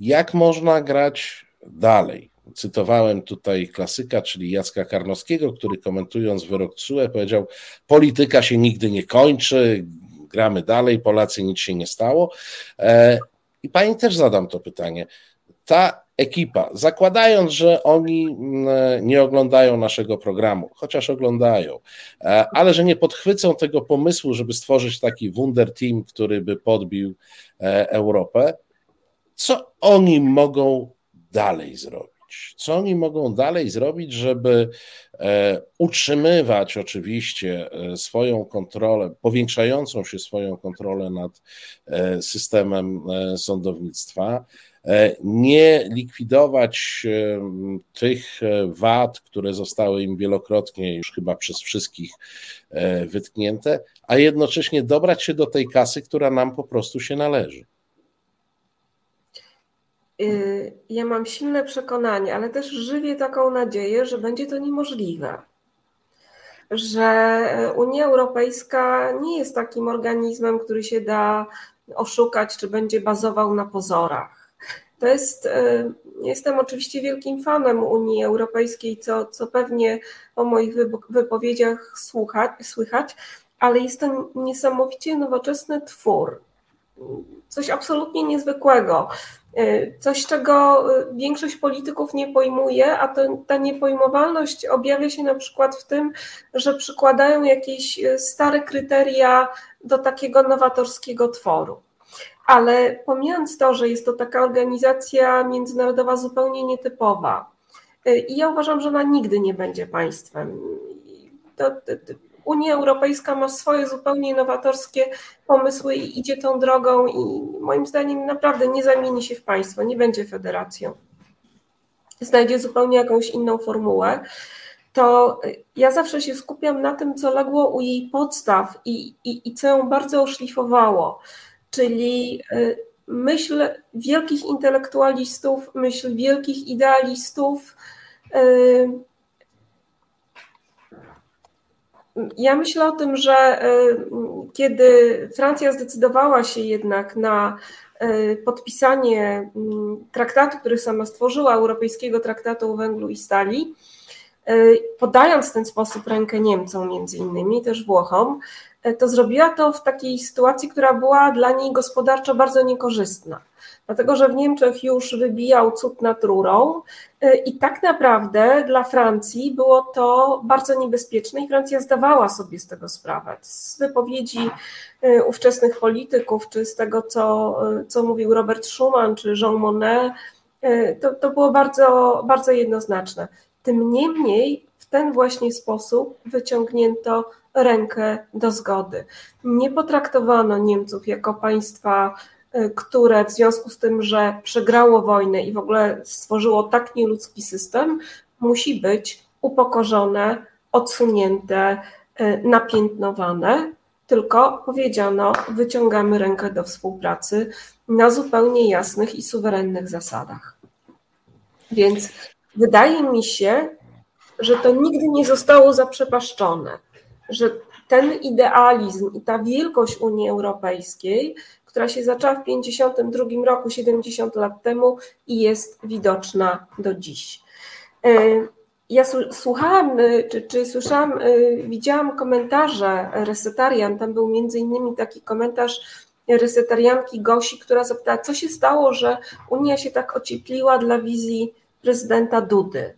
jak można grać dalej. Cytowałem tutaj klasyka, czyli Jacka Karnowskiego, który komentując wyrok TSUE powiedział: Polityka się nigdy nie kończy, gramy dalej, Polacy nic się nie stało. I pani też zadam to pytanie. Ta ekipa, zakładając, że oni mm, nie oglądają naszego programu, chociaż oglądają, ale że nie podchwycą tego pomysłu, żeby stworzyć taki Wunder Team, który by podbił Europę, co oni mogą dalej zrobić? Co oni mogą dalej zrobić, żeby e, utrzymywać oczywiście e, swoją kontrolę, powiększającą się swoją kontrolę nad e, systemem sądownictwa, nie likwidować tych wad, które zostały im wielokrotnie już chyba przez wszystkich wytknięte, a jednocześnie dobrać się do tej kasy, która nam po prostu się należy. Ja mam silne przekonanie, ale też żywię taką nadzieję, że będzie to niemożliwe. Że Unia Europejska nie jest takim organizmem, który się da oszukać, czy będzie bazował na pozorach. To jest, y, jestem oczywiście wielkim fanem Unii Europejskiej, co, co pewnie o moich wypowiedziach słuchać, słychać, ale jest to niesamowicie nowoczesny twór. Coś absolutnie niezwykłego. Y, coś, czego y, większość polityków nie pojmuje, a to, ta niepojmowalność objawia się na przykład w tym, że przykładają jakieś stare kryteria do takiego nowatorskiego tworu. Ale pomijając to, że jest to taka organizacja międzynarodowa zupełnie nietypowa, i ja uważam, że ona nigdy nie będzie państwem. To, to, Unia Europejska ma swoje zupełnie nowatorskie pomysły i idzie tą drogą i moim zdaniem naprawdę nie zamieni się w państwo, nie będzie federacją. Znajdzie zupełnie jakąś inną formułę. To ja zawsze się skupiam na tym, co legło u jej podstaw i, i, i co ją bardzo oszlifowało, czyli y, myśl wielkich intelektualistów, myśl wielkich idealistów, y, Ja myślę o tym, że y, kiedy Francja zdecydowała się jednak na podpisanie mm, traktatu, który sama stworzyła, Europejskiego Traktatu o Węglu i Stali, podając w ten sposób rękę Niemcom między innymi, też Włochom, to zrobiła to w takiej sytuacji, która była dla niej gospodarczo bardzo niekorzystna dlatego że w Niemczech już wybijał cud nad rurą y, i tak naprawdę dla Francji było to bardzo niebezpieczne i Francja zdawała sobie z tego sprawę. Z wypowiedzi y, ówczesnych polityków, czy z tego, co, co mówił Robert Schuman, czy Jean Monnet, to, to było bardzo, bardzo jednoznaczne. Tym niemniej w ten właśnie sposób wyciągnięto rękę do zgody. Nie potraktowano Niemców jako państwa Y, które w związku z tym, że przegrało wojnę i w ogóle stworzyło tak nieludzki system, musi być upokorzone, odsunięte, y, napiętnowane, tylko powiedziano, wyciągamy rękę do współpracy na zupełnie jasnych i suwerennych zasadach. Więc wydaje mi się, że to nigdy nie zostało zaprzepaszczone, że ten idealizm i ta wielkość Unii Europejskiej która się zaczęła w 1952 roku, 70 lat temu i jest widoczna do dziś. E, ja słuchałam, e, czy, czy słyszałam, e, widziałam komentarze resetarian, tam był między innymi taki komentarz resetarianki Gosi, która zapytała, co się stało, że Unia się tak ociepliła dla wizji prezydenta Dudy.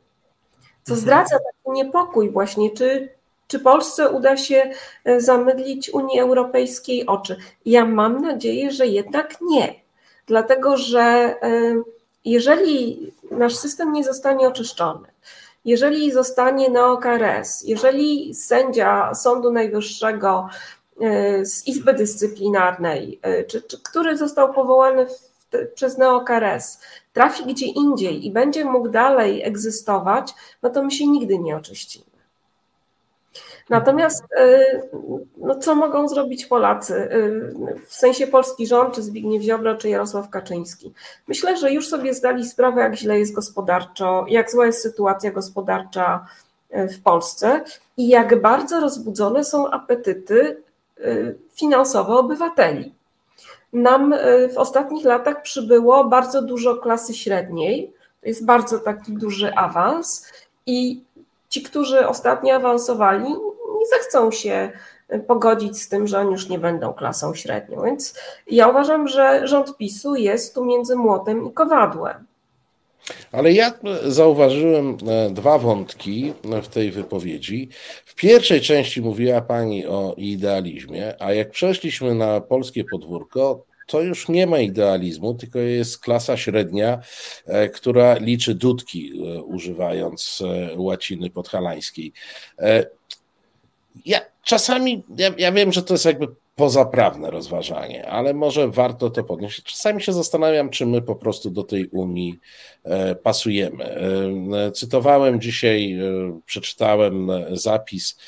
Co mhm. zdradza taki niepokój właśnie, czy, czy Polsce uda się e, zamydlić Unii Europejskiej oczy? Ja mam nadzieję, że jednak nie, dlatego że e, jeżeli nasz system nie zostanie oczyszczony, jeżeli zostanie neokRS, jeżeli sędzia Sądu Najwyższego e, z Izby Dyscyplinarnej, czy, czy który został powołany przez neokRS, trafi gdzie indziej i będzie mógł dalej egzystować, no to my się nigdy nie oczyścimy. Natomiast y, no, co mogą zrobić Polacy, y, w sensie polski rząd, czy Zbigniew Ziobro, czy Jarosław Kaczyński? Myślę, że już sobie zdali sprawę, jak źle jest gospodarczo, jak zła jest sytuacja gospodarcza y, w Polsce i jak bardzo rozbudzone są apetyty finansowe obywateli. Nam w ostatnich latach przybyło bardzo dużo klasy średniej, to jest bardzo taki duży awans i ci, którzy ostatnio awansowali, zechcą się pogodzić z tym, że oni już nie będą klasą średnią. Więc ja uważam, że rząd PiSu jest tu między młotem i kowadłem. Ale ja zauważyłem e, dwa wątki w tej wypowiedzi. W pierwszej części mówiła Pani o idealizmie, a jak przeszliśmy na polskie podwórko, to już nie ma idealizmu, tylko jest klasa średnia, e, która liczy dudki, e, używając łaciny podhalańskiej. Ja czasami, ja, ja wiem, że to jest jakby pozaprawne rozważanie, ale może warto to podnieść. Czasami się zastanawiam, czy my po prostu do tej Unii e, pasujemy. E, cytowałem dzisiaj, e, przeczytałem zapis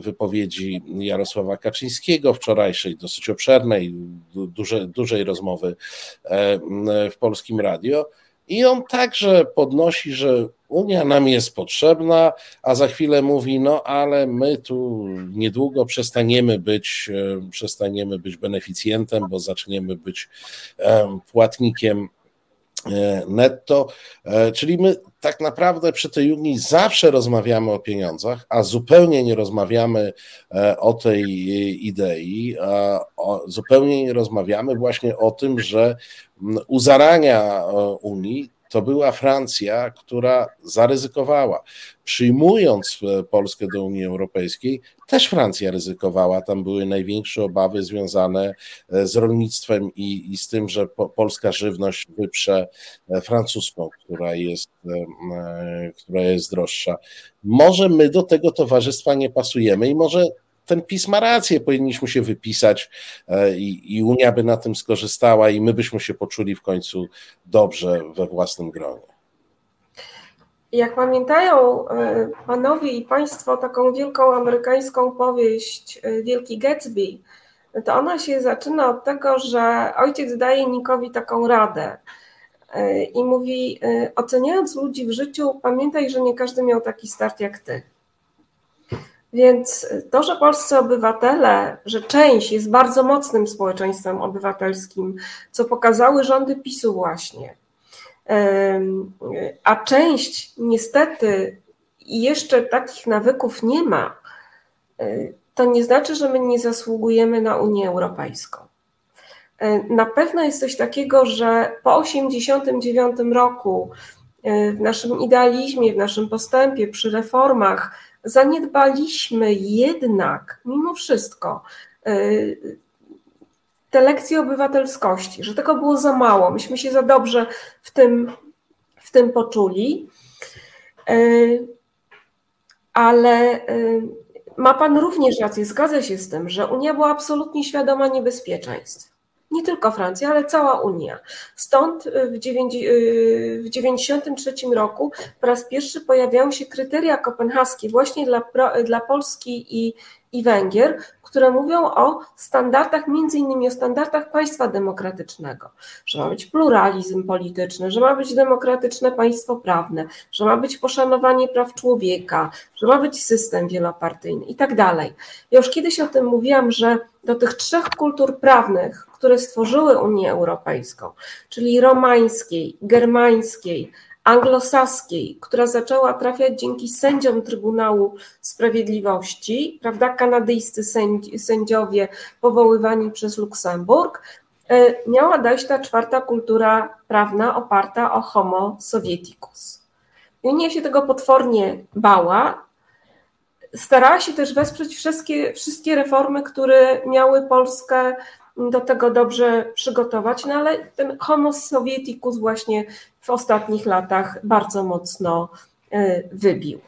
wypowiedzi Jarosława Kaczyńskiego wczorajszej, dosyć obszernej, duże, dużej rozmowy w polskim radio. I on także podnosi, że Unia nam jest potrzebna, a za chwilę mówi, no ale my tu niedługo przestaniemy być, e, przestaniemy być beneficjentem, bo zaczniemy być płatnikiem netto. E, czyli my tak naprawdę przy tej Unii zawsze rozmawiamy o pieniądzach, a zupełnie nie rozmawiamy o tej idei, zupełnie nie rozmawiamy właśnie o tym, że u zarania Unii to była Francja, która zaryzykowała. Przyjmując e, Polskę do Unii Europejskiej, też Francja ryzykowała. Tam były największe obawy związane e, z rolnictwem i, i z tym, że po, polska żywność wyprze e, francuską, która jest, która jest droższa. Może my do tego towarzystwa nie pasujemy i może ten PiS ma rację, powinniśmy się wypisać e, i, i Unia by na tym skorzystała i my byśmy się poczuli w końcu dobrze we własnym gronie. Jak pamiętają e, panowie i państwo taką wielką amerykańską powieść e, Wielki Gatsby, to ona się zaczyna od tego, że ojciec daje Nikowi taką radę i mówi: Oceniając ludzi w życiu, pamiętaj, że nie każdy miał taki start jak ty. Więc to, że polscy obywatele, że część jest bardzo mocnym społeczeństwem obywatelskim, co pokazały rządy PiSu właśnie, a część niestety jeszcze takich nawyków nie ma, to nie znaczy, że my nie zasługujemy na Unię Europejską. Na pewno jest coś takiego, że po 1989 roku w naszym idealizmie, w naszym postępie, przy reformach, zaniedbaliśmy jednak, mimo wszystko, y, te lekcje obywatelskości, że tego było za mało. Myśmy się za dobrze w tym, w tym poczuli. Y, ale y, ma Pan również rację, zgadza się z tym, że Unia była absolutnie świadoma niebezpieczeństw nie tylko Francja, ale cała Unia. Stąd w 1993 roku po raz pierwszy pojawiają się kryteria kopenhaskie właśnie dla, dla Polski i, i Węgier, które mówią o standardach, między innymi o standardach państwa demokratycznego, że ma być pluralizm polityczny, że ma być demokratyczne państwo prawne, że ma być poszanowanie praw człowieka, że ma być system wielopartyjny i tak dalej. Ja już kiedyś o tym mówiłam, że do tych trzech kultur prawnych, które stworzyły Unię Europejską, czyli romańskiej, germańskiej, anglosaskiej, która zaczęła trafiać dzięki sędziom Trybunału Sprawiedliwości, prawda, kanadyjscy sędziowie powoływani przez Luksemburg, e, miała dojść ta czwarta kultura prawna oparta o homo sovieticus. Unia się tego potwornie bała, starała się też wesprzeć wszystkie, wszystkie reformy, które miały Polskę do tego dobrze przygotować, no ale ten homo sovieticus właśnie w ostatnich latach bardzo mocno e, wybił.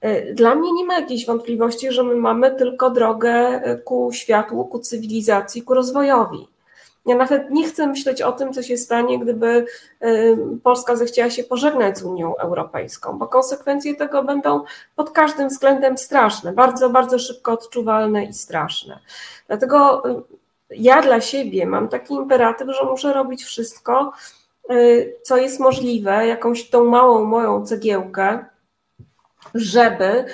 E, dla mnie nie ma jakiejś wątpliwości, że my mamy tylko drogę e, ku światłu, ku cywilizacji, ku rozwojowi. Ja nawet nie chcę myśleć o tym, co się stanie, gdyby Polska zechciała się pożegnać z Unią Europejską, bo konsekwencje tego będą pod każdym względem straszne, bardzo, bardzo szybko odczuwalne i straszne. Dlatego ja dla siebie mam taki imperatyw, że muszę robić wszystko, co jest możliwe, jakąś tą małą moją cegiełkę, żeby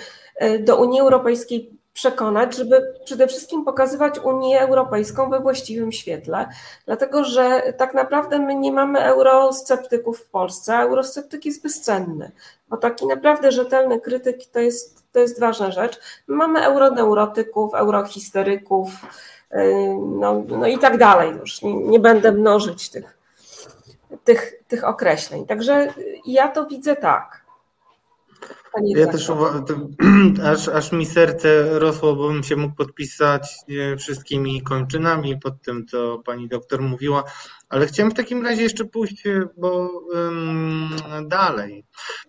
y, do Unii Europejskiej przekonać, żeby przede wszystkim pokazywać Unię Europejską we właściwym świetle, dlatego że tak naprawdę my nie mamy eurosceptyków w Polsce, a eurosceptyk jest bezcenny, bo taki naprawdę rzetelny krytyk to jest to jest ważna rzecz. Mamy euroneurotyków, eurohistoryków, no, no i tak dalej. Już nie, nie będę mnożyć tych, tych, tych określeń. Także ja to widzę tak. Ja też aż, aż mi serce rosło, bo bym się mógł podpisać wszystkimi kończynami pod tym, co pani doktor mówiła, ale chciałem w takim razie jeszcze pójść bo, um, dalej,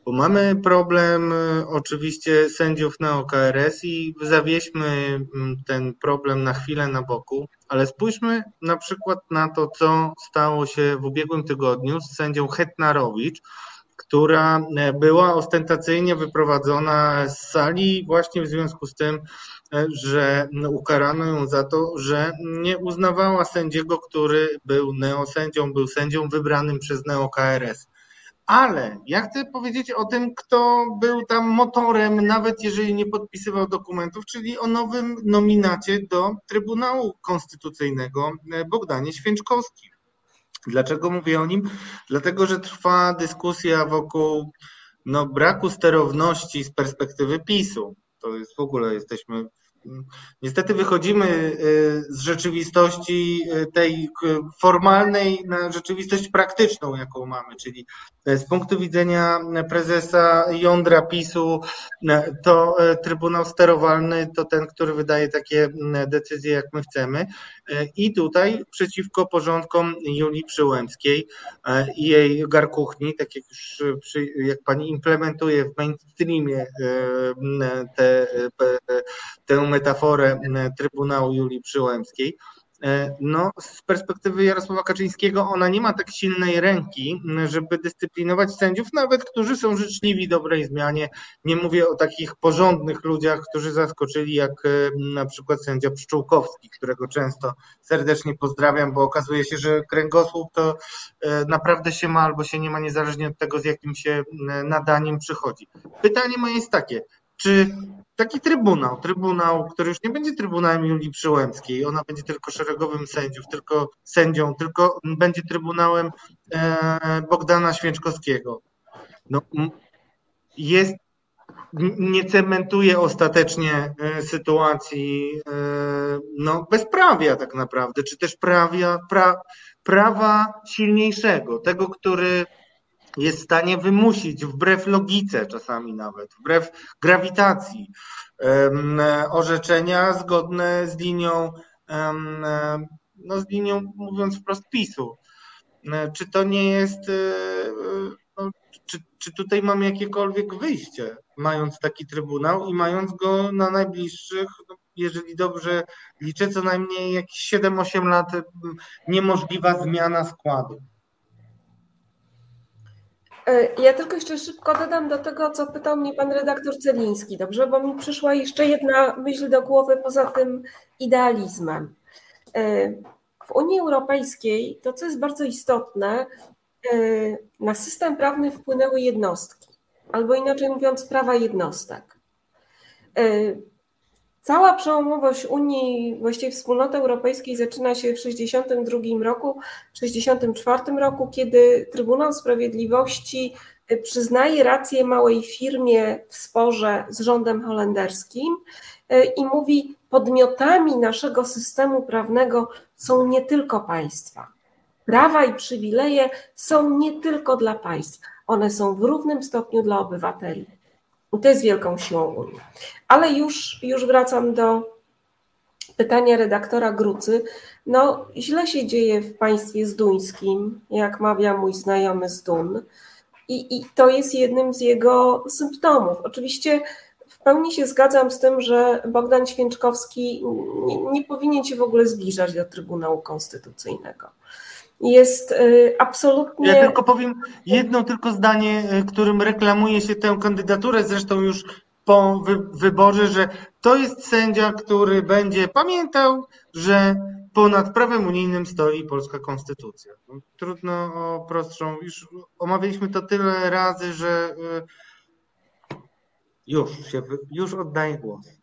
bo mamy problem oczywiście sędziów na OKRS i zawieźmy ten problem na chwilę na boku, ale spójrzmy na przykład na to, co stało się w ubiegłym tygodniu z sędzią Hetnarowicz, która e, była ostentacyjnie wyprowadzona z sali właśnie w związku z tym, e, że ukarano ją za to, że nie uznawała sędziego, który był neosędzią, był sędzią wybranym przez NeoKRS. Ale ja chcę powiedzieć o tym, kto był tam motorem, nawet jeżeli nie podpisywał dokumentów, czyli o nowym nominacie do Trybunału Konstytucyjnego e, Bogdanie Święczkowskim. Dlaczego mówię o nim? Dlatego, że trwa dyskusja wokół no, braku sterowności z perspektywy PiSu. To jest w ogóle jesteśmy Niestety wychodzimy y, z rzeczywistości y, tej formalnej na rzeczywistość praktyczną, jaką mamy, czyli y, z punktu widzenia prezesa jądra PiSu, to Trybunał Sterowalny to ten, który wydaje takie decyzje, jak my chcemy. I tutaj przeciwko porządkom Julii Przyłębskiej i jej garkuchni, tak jak już jak pani implementuje w mainstreamie tę metaforę e, Trybunału Julii Przyłębskiej. E, no, z perspektywy Jarosława Kaczyńskiego ona nie ma tak silnej ręki, żeby dyscyplinować sędziów, nawet którzy są życzliwi dobrej zmianie. Nie mówię o takich porządnych ludziach, którzy zaskoczyli, jak e, na przykład sędzia Pszczółkowski, którego często serdecznie pozdrawiam, bo okazuje się, że kręgosłup to naprawdę się ma albo się nie ma, niezależnie od tego, z jakim się nadaniem przychodzi. Pytanie moje jest takie, czy taki trybunał, trybunał, który już nie będzie trybunałem Julii Przyłębskiej, ona będzie tylko szeregowym sędziów, tylko sędzią, tylko będzie trybunałem e, Bogdana Święczkowskiego. No, jest, nie cementuje ostatecznie e, sytuacji e, no, bezprawia tak naprawdę, czy też prawia, pra, prawa silniejszego, tego, który jest w stanie wymusić wbrew logice czasami nawet, wbrew grawitacji orzeczenia zgodne z linią, no z linią mówiąc wprost PiSu. E, czy to nie jest, e, no, czy, czy tutaj mamy jakiekolwiek wyjście, mając taki trybunał i mając go na najbliższych, no, jeżeli dobrze liczę, co najmniej jakieś 7-8 lat niemożliwa zmiana składu. E, ja tylko jeszcze szybko dodam do tego, co pytał mnie pan redaktor Celiński, dobrze? Bo mi przyszła jeszcze jedna myśl do głowy poza tym idealizmem. E, w Unii Europejskiej to, co jest bardzo istotne, e, na system prawny wpłynęły jednostki, albo inaczej mówiąc, prawa jednostek. Cała przełomowość Unii, właściwie wspólnoty europejskiej zaczyna się w 1962 roku, w 1964 roku, kiedy Trybunał Sprawiedliwości y, przyznaje rację małej firmie w sporze z rządem holenderskim y, i mówi, podmiotami naszego systemu prawnego są nie tylko państwa. Prawa i przywileje są nie tylko dla państw, one są w równym stopniu dla obywateli. I to jest wielką siłą Unii. Ale już, już wracam do pytania redaktora Grucy. No, źle się dzieje w państwie zduńskim, jak mawia mój znajomy z Dun. I, I to jest jednym z jego symptomów. Oczywiście w pełni się zgadzam z tym, że Bogdan Święczkowski nie, nie powinien się w ogóle zbliżać do Trybunału Konstytucyjnego jest y, absolutnie. Ja tylko powiem jedno tylko zdanie, y, którym reklamuje się tę kandydaturę, zresztą już po wyborze, że to jest sędzia, który będzie pamiętał, że ponad prawem unijnym stoi polska konstytucja. No, trudno o prostszą, już omawialiśmy to tyle razy, że y, już się, już oddaję głos.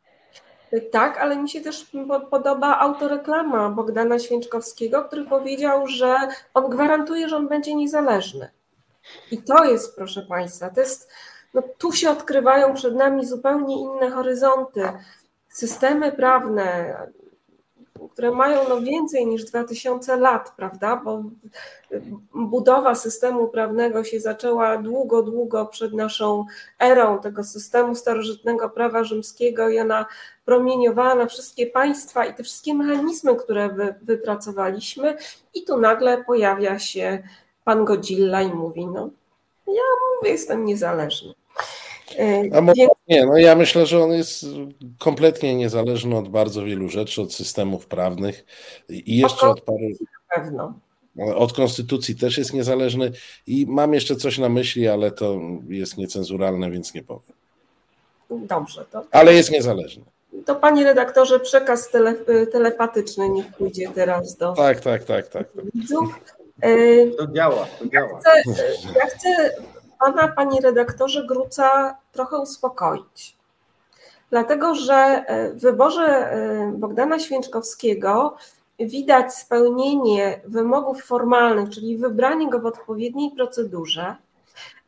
Tak, ale mi się też podoba autoreklama Bogdana Święczkowskiego, który powiedział, że on gwarantuje, że on będzie niezależny. I to jest, proszę Państwa, to jest, no tu się odkrywają przed nami zupełnie inne horyzonty. Systemy prawne, które mają no więcej niż 2000 lat, prawda? Bo budowa systemu prawnego się zaczęła długo, długo przed naszą erą tego systemu starożytnego prawa rzymskiego i ona promieniowała na wszystkie państwa i te wszystkie mechanizmy, które wy, wypracowaliśmy, i tu nagle pojawia się pan Godzilla i mówi: No, ja mówię, jestem niezależny. A może nie, no ja myślę, że on jest kompletnie niezależny od bardzo wielu rzeczy, od systemów prawnych i jeszcze od paru. Pewno. Od konstytucji też jest niezależny i mam jeszcze coś na myśli, ale to jest niecenzuralne, więc nie powiem. Dobrze. To... Ale jest niezależny. To panie redaktorze, przekaz tele, telepatyczny niech pójdzie teraz do tak, tak, tak, tak. widzów. To działa, to działa. Ja chcę, ja chcę pana, panie redaktorze Gruca, trochę uspokoić. Dlatego, że w wyborze Bogdana Święczkowskiego widać spełnienie wymogów formalnych, czyli wybranie go w odpowiedniej procedurze,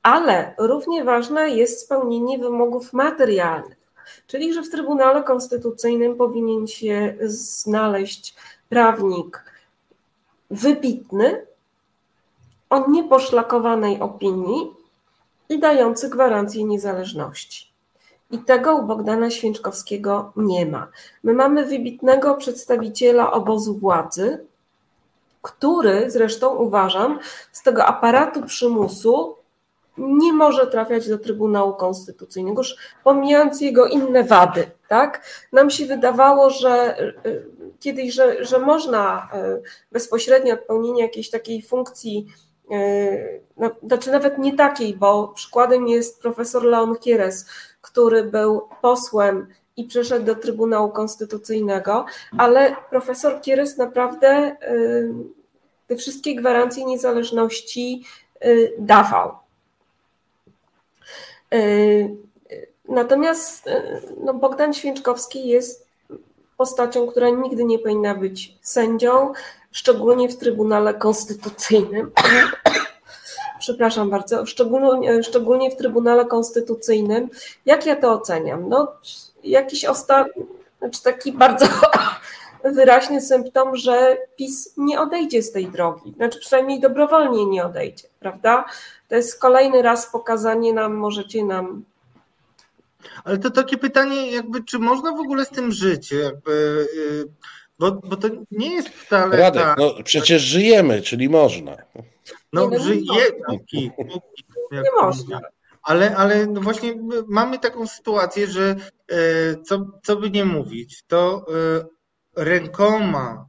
ale równie ważne jest spełnienie wymogów materialnych, czyli że w Trybunale Konstytucyjnym powinien się znaleźć prawnik wybitny, o nieposzlakowanej opinii i dający gwarancję niezależności. I tego u Bogdana Święczkowskiego nie ma. My mamy wybitnego przedstawiciela obozu władzy, który zresztą uważam, z tego aparatu przymusu nie może trafiać do Trybunału Konstytucyjnego, już pomijając jego inne wady. Tak? Nam się wydawało, że kiedyś, że, że można bezpośrednio odpełnienie jakiejś takiej funkcji no, znaczy nawet nie takiej, bo przykładem jest profesor Leon Kieres, który był posłem i przeszedł do Trybunału Konstytucyjnego, ale profesor Kieres naprawdę te wszystkie gwarancje niezależności dawał. Natomiast no, Bogdan Święczkowski jest postacią, która nigdy nie powinna być sędzią, szczególnie w Trybunale Konstytucyjnym. Przepraszam bardzo, szczególnie, szczególnie w Trybunale Konstytucyjnym. Jak ja to oceniam? No, jakiś ostatni, znaczy taki bardzo wyraźny symptom, że PiS nie odejdzie z tej drogi, znaczy przynajmniej dobrowolnie nie odejdzie, prawda? To jest kolejny raz pokazanie nam, możecie nam ale to takie pytanie, jakby, czy można w ogóle z tym żyć? Jakby, bo, bo to nie jest wcale. Radek, tak, no przecież żyjemy, czyli można. No, Nie, no, żyje, nie póki, póki, nie można. Ale, ale no właśnie mamy taką sytuację, że e, co, co by nie mówić, to e, rękoma,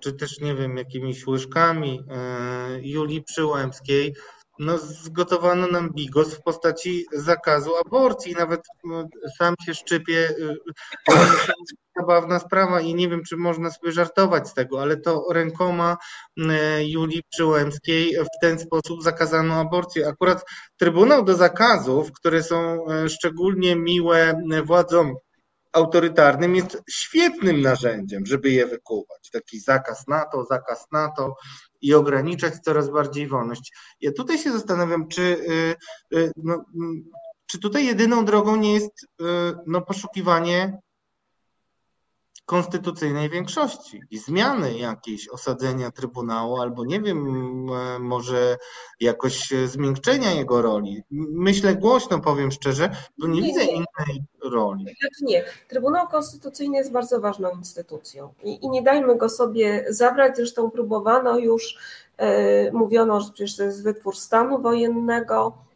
czy też nie wiem, jakimiś łyżkami e, Julii Przyłębskiej, no zgotowano nam bigos w postaci zakazu aborcji. Nawet no, sam się szczypię. y, To jest zabawna sprawa i nie wiem, czy można sobie żartować z tego, ale to rękoma y, Julii Przyłębskiej w ten sposób zakazano aborcję. Akurat Trybunał do Zakazów, które są szczególnie miłe władzom autorytarnym, jest świetnym narzędziem, żeby je wykuwać. Taki zakaz na to, zakaz na to i ograniczać coraz bardziej wolność. Ja tutaj się zastanawiam, czy, y, y, no, mm, czy tutaj jedyną drogą nie jest y, no, poszukiwanie konstytucyjnej większości i zmiany jakiejś osadzenia Trybunału, albo nie wiem, e, może jakoś zmiękczenia jego roli. Myślę głośno, powiem szczerze, bo nie Nie, widzę nie. innej roli. Znaczy nie, Trybunał Konstytucyjny jest bardzo ważną instytucją i, i nie dajmy go sobie zabrać. Zresztą próbowano już, e, mówiono, że przecież to jest wytwór stanu wojennego.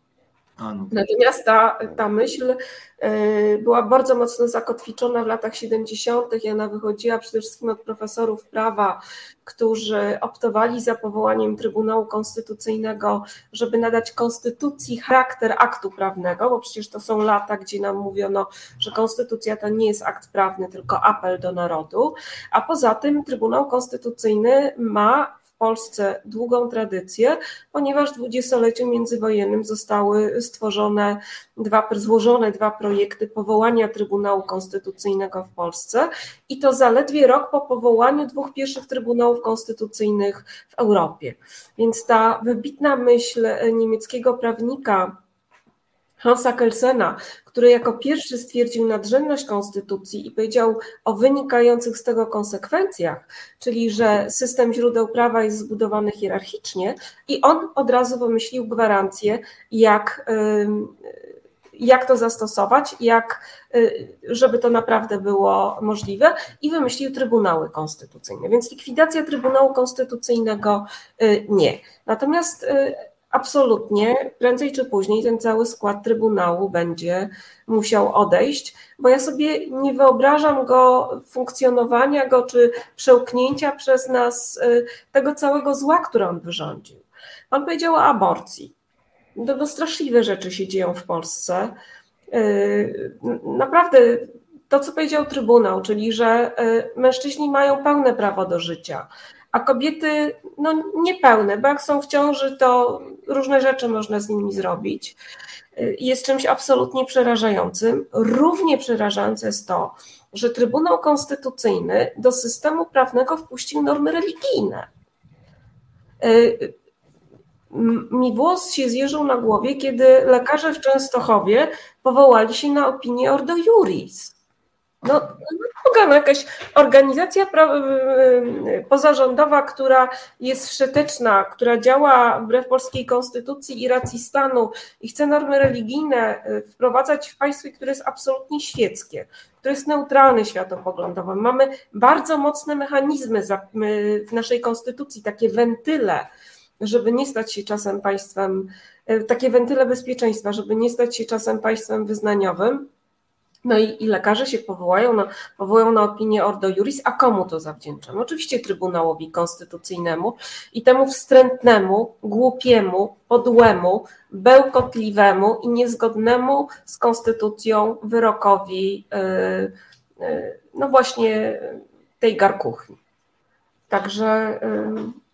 No. Natomiast ta, ta myśl e, była bardzo mocno zakotwiczona w latach 70. i ona wychodziła przede wszystkim od profesorów prawa, którzy optowali za powołaniem Trybunału Konstytucyjnego, żeby nadać konstytucji charakter aktu prawnego, bo przecież to są lata, gdzie nam mówiono, że konstytucja to nie jest akt prawny, tylko apel do narodu. A poza tym Trybunał Konstytucyjny ma w Polsce długą tradycję, ponieważ w dwudziestoleciu międzywojennym zostały stworzone dwa, złożone dwa projekty powołania Trybunału Konstytucyjnego w Polsce i to zaledwie rok po powołaniu dwóch pierwszych Trybunałów Konstytucyjnych w Europie. Więc ta wybitna myśl niemieckiego prawnika Hansa Kelsena, który jako pierwszy stwierdził nadrzędność konstytucji i powiedział o wynikających z tego konsekwencjach, czyli że system źródeł prawa jest zbudowany hierarchicznie, i on od razu wymyślił gwarancję, jak, jak to zastosować, jak, y, żeby to naprawdę było możliwe, i wymyślił Trybunały Konstytucyjne. Więc likwidacja Trybunału Konstytucyjnego y, nie. Natomiast y, absolutnie prędzej czy później ten cały skład Trybunału będzie musiał odejść, bo ja sobie nie wyobrażam go, funkcjonowania go czy przełknięcia przez nas y, tego całego zła, które on wyrządził. Pan powiedział o aborcji. No, no straszliwe rzeczy się dzieją w Polsce. Y, naprawdę to, co powiedział Trybunał, czyli że y, mężczyźni mają pełne prawo do życia, a kobiety no, niepełne, bo jak są w ciąży, to różne rzeczy można z nimi zrobić. Jest czymś absolutnie przerażającym. Równie przerażające jest to, że Trybunał Konstytucyjny do systemu prawnego wpuścił normy religijne. Mi włos się zjeżył na głowie, kiedy lekarze w Częstochowie powołali się na opinię Ordo Juris no, no, no jakaś organizacja pozarządowa, która jest wszeteczna, która działa wbrew polskiej konstytucji i racji stanu i chce normy religijne y, wprowadzać w państwie, które jest absolutnie świeckie, które jest neutralne światopoglądowo. Mamy bardzo mocne mechanizmy w naszej konstytucji, takie wentyle, żeby nie stać się czasem państwem, y, takie wentyle bezpieczeństwa, żeby nie stać się czasem państwem wyznaniowym no i, i, lekarze się powołają na, na opinię Ordo Juris, a komu to zawdzięczamy? Oczywiście Trybunałowi Konstytucyjnemu i temu wstrętnemu, głupiemu, podłemu, bełkotliwemu i niezgodnemu z konstytucją wyrokowi yy, yy, no właśnie tej garkuchni. Także yy,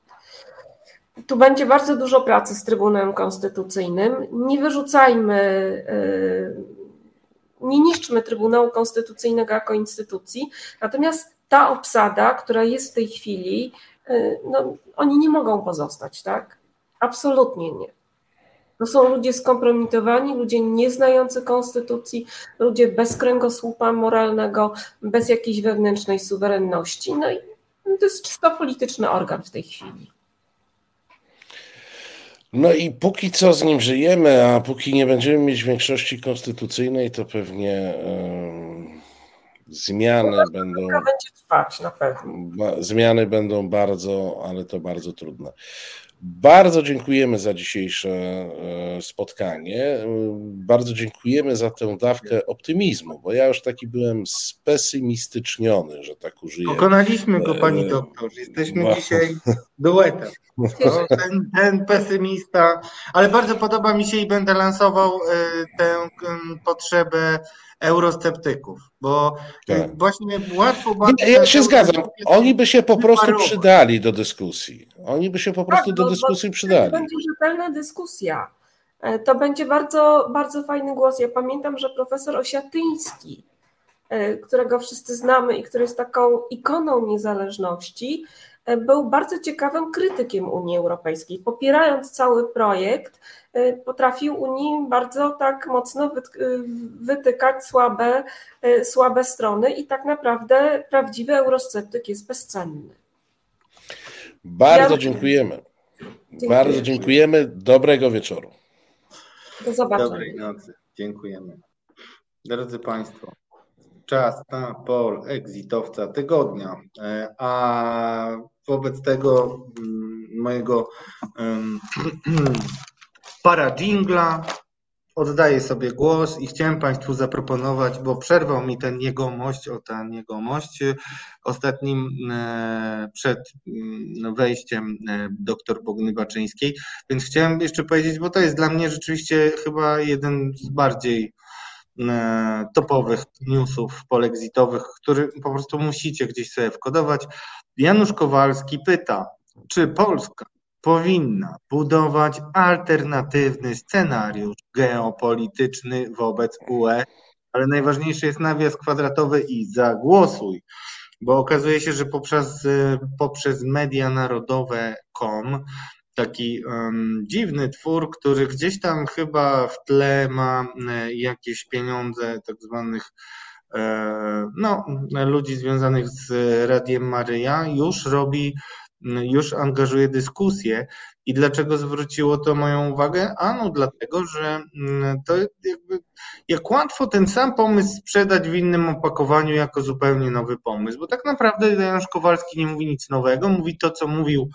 tu będzie bardzo dużo pracy z Trybunałem Konstytucyjnym. Nie wyrzucajmy y, nie niszczmy Trybunału Konstytucyjnego jako instytucji, natomiast ta obsada, która jest w tej chwili, y, no, oni nie mogą pozostać, tak? Absolutnie nie. To są ludzie skompromitowani, ludzie nieznający konstytucji, ludzie bez kręgosłupa moralnego, bez jakiejś wewnętrznej suwerenności. No i to jest czysto polityczny organ w tej chwili. No i póki co z nim żyjemy, a póki nie będziemy mieć większości konstytucyjnej, to pewnie zmiany no, będą. będzie trwać na pewno. Zmiany będą bardzo, ale to bardzo trudne. Bardzo dziękujemy za dzisiejsze e, spotkanie. Bardzo dziękujemy za tę dawkę optymizmu, bo ja już taki byłem spesymistyczniony, że tak użyję. Pokonaliśmy go, pani e, doktor. Jesteśmy no. dzisiaj duetem. No, ten, ten, pesymista, ale bardzo podoba mi się i będę lansował e, tę potrzebę eurosceptyków, bo tak. właśnie łatwo bardzo... Ja się zgadzam, oni by się po prostu przydali do dyskusji. Oni by się po prostu tak, do dyskusji przydali. To będzie rzetelna dyskusja. E, to będzie bardzo, bardzo fajny głos. Ja pamiętam, że profesor Osiatyński, e, którego wszyscy znamy i który jest taką ikoną niezależności, E, był bardzo ciekawym krytykiem Unii Europejskiej. Popierając cały projekt, e, potrafił Unii bardzo tak mocno e, wytykać słabe, słabe strony i tak naprawdę prawdziwy eurosceptyk jest bezcenny. Bardzo ja... dziękujemy. Dziękuję. Bardzo dziękujemy. Dobrego wieczoru. Do zobaczenia. Dobrej nocy. Dziękujemy. Drodzy Państwo, czas na pol exitowca tygodnia. A wobec tego mm, mojego para dżingla oddaję sobie głos i chciałem Państwu zaproponować, bo przerwał mi ten jegomość, o ten jegomość ostatnim e, przed mm, wejściem e, doktor Bogny Baczyńskiej, więc chciałem jeszcze powiedzieć, bo to jest dla mnie rzeczywiście chyba jeden z bardziej e, topowych newsów polexitowych, który po prostu musicie gdzieś sobie wkodować. Janusz Kowalski pyta, czy Polska powinna budować alternatywny scenariusz geopolityczny wobec UE, ale najważniejszy jest nawias kwadratowy i zagłosuj, bo okazuje się, że poprzez, poprzez media narodowe.com taki um, dziwny twór, który gdzieś tam chyba w tle ma e, jakieś pieniądze tak zwanych e, no, ludzi związanych z Radiem Maryja, już robi, już angażuje dyskusję. I dlaczego zwróciło to moją uwagę? Ano dlatego, że to jakby jak łatwo ten sam pomysł sprzedać w innym opakowaniu jako zupełnie nowy pomysł, bo tak naprawdę Janusz Kowalski nie mówi nic nowego, mówi to, co mówił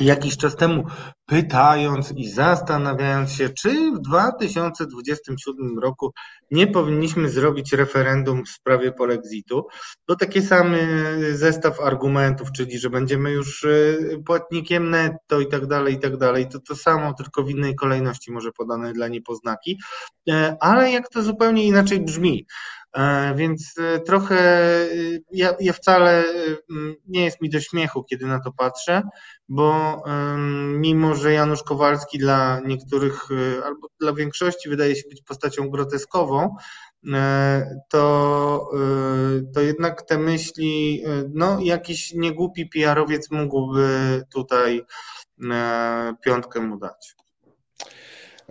jakiś czas temu, pytając i zastanawiając się, czy w 2027 roku nie powinniśmy zrobić referendum w sprawie polexitu, to taki sam zestaw argumentów, czyli że będziemy już y, płatnikiem netto i tak dalej, i tak dalej, to to samo, tylko w innej kolejności może podane dla niepoznaki, e, ale jak to zupełnie inaczej brzmi. E, więc e, trochę e, ja, ja, wcale nie jest mi do śmiechu, kiedy na to patrzę, bo mimo, że Janusz Kowalski dla niektórych albo dla większości wydaje się być postacią groteskową, to, to jednak te myśli, no jakiś niegłupi PR-owiec mógłby tutaj piątkę mu dać.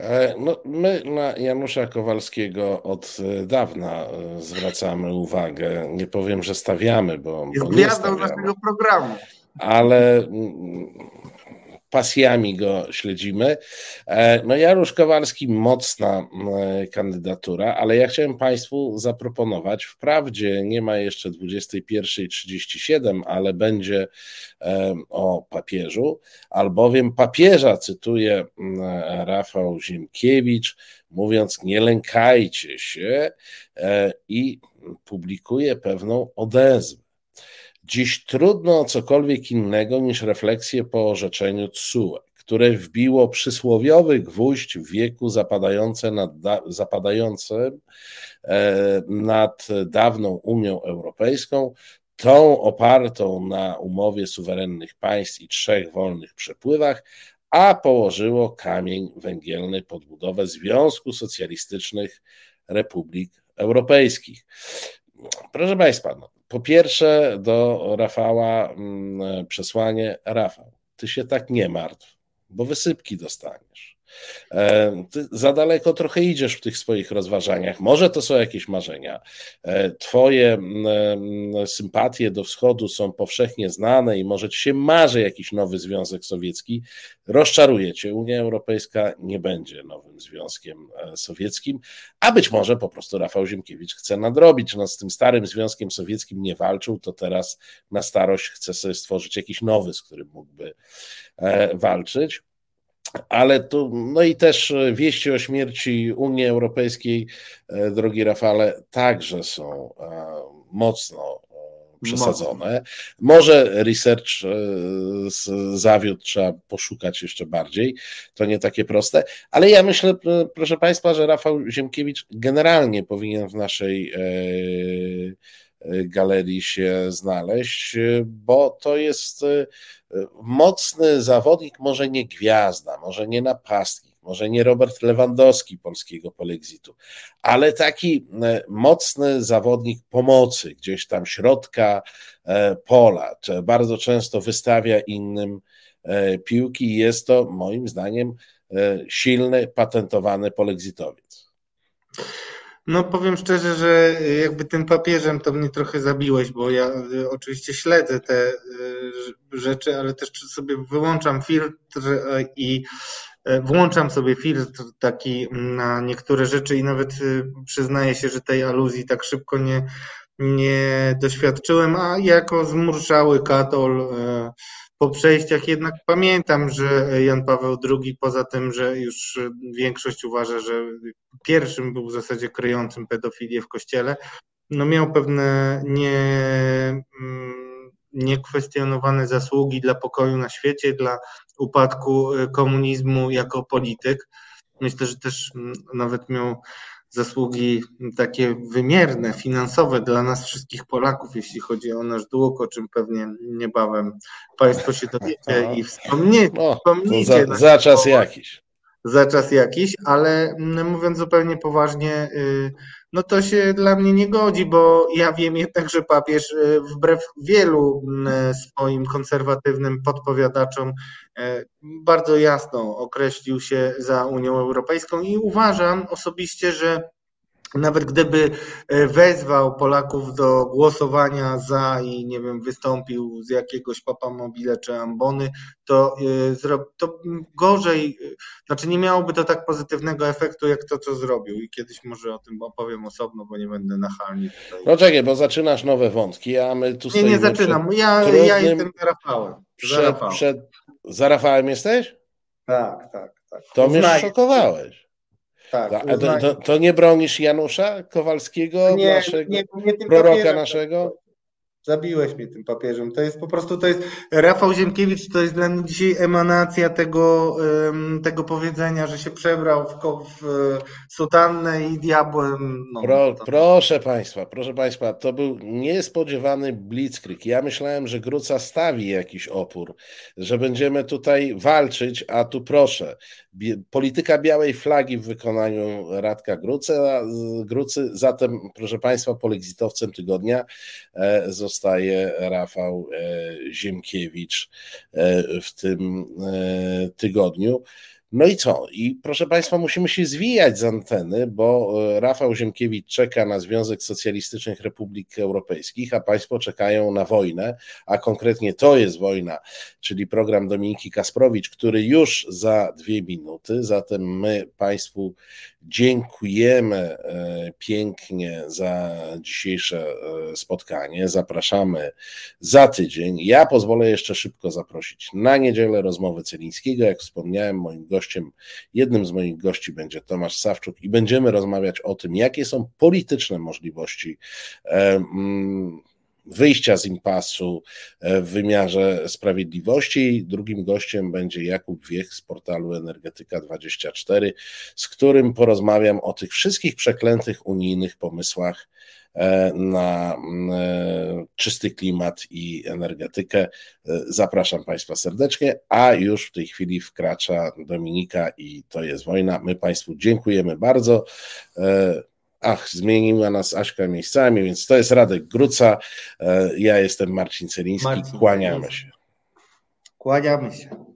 E, no, my na Janusza Kowalskiego od e, dawna e, zwracamy uwagę. Nie powiem, że stawiamy, bo. Jest gwiazdą naszego programu. Ale mm, pasjami go śledzimy. E, no Janusz Kowalski, mocna e, kandydatura, ale ja chciałem Państwu zaproponować, wprawdzie nie ma jeszcze 21.37, ale będzie e, o papieżu, albowiem papieża cytuje Rafał Ziemkiewicz, mówiąc nie lękajcie się i publikuje pewną odezwę. Dziś trudno o cokolwiek innego niż refleksję po orzeczeniu TSUE, które wbiło przysłowiowy gwóźdź w wieku zapadające nad, zapadającym e, nad dawną Unią Europejską, tą opartą na umowie suwerennych państw i trzech wolnych przepływach, a położyło kamień węgielny pod budowę Związku Socjalistycznych Republik Europejskich. Proszę Państwa, no, po pierwsze, do Rafała mm, przesłanie: Rafał, ty się tak nie martw, bo wysypki dostaniesz. E, ty za daleko trochę idziesz w tych swoich rozważaniach. Może to są jakieś marzenia. E, twoje sympatie do wschodu są powszechnie znane i może ci się marzy jakiś nowy Związek Sowiecki. Rozczaruje cię. Unia Europejska nie będzie nowym Związkiem e, Sowieckim, a być może po prostu Rafał Ziemkiewicz chce nadrobić. No, z tym starym Związkiem Sowieckim nie walczył, to teraz na starość chce sobie stworzyć jakiś nowy, z którym mógłby walczyć. Ale tu, no i też wieści o śmierci Unii Europejskiej, e, drogi Rafale, także są e, mocno e, przesadzone. Może research zawiódł, trzeba poszukać jeszcze bardziej. To nie takie proste, ale ja myślę, proszę Państwa, że Rafał Ziemkiewicz generalnie powinien w naszej galerii się znaleźć, bo to jest mocny zawodnik, może nie gwiazda, może nie napastnik, może nie Robert Lewandowski polskiego polexitu, ale taki e, mocny zawodnik pomocy, gdzieś tam środka e, pola, bardzo często wystawia innym e, piłki i jest to moim zdaniem silny, patentowany polexitowiec. No powiem szczerze, że jakby tym papieżem to mnie trochę zabiłeś, bo ja y, oczywiście śledzę te y, rzeczy, ale też sobie wyłączam filtr i włączam sobie filtr taki na niektóre rzeczy i nawet przyznaję się, że tej aluzji tak szybko nie, nie doświadczyłem, a jako zmurszały katol po przejściach jednak pamiętam, że Jan Paweł II, poza tym, że już większość uważa, że pierwszym był w zasadzie kryjącym pedofilię w kościele, no miał pewne nie, mm, niekwestionowane zasługi dla pokoju na świecie, dla upadku komunizmu jako polityk. Myślę, że też mm, nawet miał zasługi takie wymierne, finansowe dla nas wszystkich Polaków, jeśli chodzi o nasz dług, o czym pewnie niebawem Państwo się dowiecie i wspomniecie. No, wspomniecie za, za czas jakiś. Za czas jakiś, ale mm, mówiąc zupełnie poważnie, y, no to się dla mnie nie godzi, bo ja wiem jednak, że papież wbrew wielu swoim konserwatywnym podpowiadaczom bardzo jasno określił się za Unią Europejską i uważam osobiście, że nawet gdyby e, wezwał Polaków do głosowania za i nie wiem, wystąpił z jakiegoś papa mobile czy ambony, to, e, to gorzej, e, znaczy nie miałoby to tak pozytywnego efektu, jak to, co zrobił. I kiedyś może o tym opowiem osobno, bo nie będę nachalny tutaj. No czekaj, bo zaczynasz nowe wątki, a my tu Nie, nie zaczynam. Ja, trudnym... ja jestem za Rafałem. Przed, za Rafałem. Przed... Za Rafałem jesteś? Tak, tak, tak. To Uznaję. mnie szokowałeś. Tak, to, to, to, nie bronisz Janusza Kowalskiego, nie, naszego, nie, nie proroka naszego? Zabiłeś mnie tym papieżem. To jest po prostu, to jest Rafał Ziemkiewicz, to jest dla mnie dzisiaj emanacja tego, tego powiedzenia, że się przebrał w, w sutannę i diabłem. No, Pro, to... Proszę Państwa, proszę Państwa, to był niespodziewany blitzkrieg. Ja myślałem, że Gruca stawi jakiś opór, że będziemy tutaj walczyć, a tu proszę, polityka białej flagi w wykonaniu Radka Grucy, Grucy zatem proszę Państwa, polexitowcem tygodnia został e, zostaje Rafał e, Ziemkiewicz e, w tym e, tygodniu. No i co? I proszę Państwa, musimy się zwijać z anteny, bo Rafał Ziemkiewicz czeka na Związek Socjalistycznych Republik Europejskich, a Państwo czekają na wojnę, a konkretnie to jest wojna, czyli program Dominiki Kasprowicz, który już za dwie minuty. Zatem my Państwu Dziękujemy e, pięknie za dzisiejsze e, spotkanie. Zapraszamy za tydzień. Ja pozwolę jeszcze szybko zaprosić na niedzielę rozmowy Celińskiego. Jak wspomniałem, moim gościem, jednym z moich gości będzie Tomasz Sawczuk i będziemy rozmawiać o tym, jakie są polityczne możliwości e, mm, wyjścia z impasu e, w wymiarze sprawiedliwości. Drugim gościem będzie Jakub Wiech z portalu Energetyka24, z którym porozmawiam o tych wszystkich przeklętych unijnych pomysłach e, na e, czysty klimat i energetykę. Zapraszam Państwa serdecznie, a już w tej chwili wkracza Dominika i to jest wojna. My Państwu dziękujemy bardzo. Ach, zmieniła nas Aśka miejscami, więc to jest Radek Gruca. E, ja jestem Marcin Celiński. Marcin, Kłaniamy się. Kłaniamy się.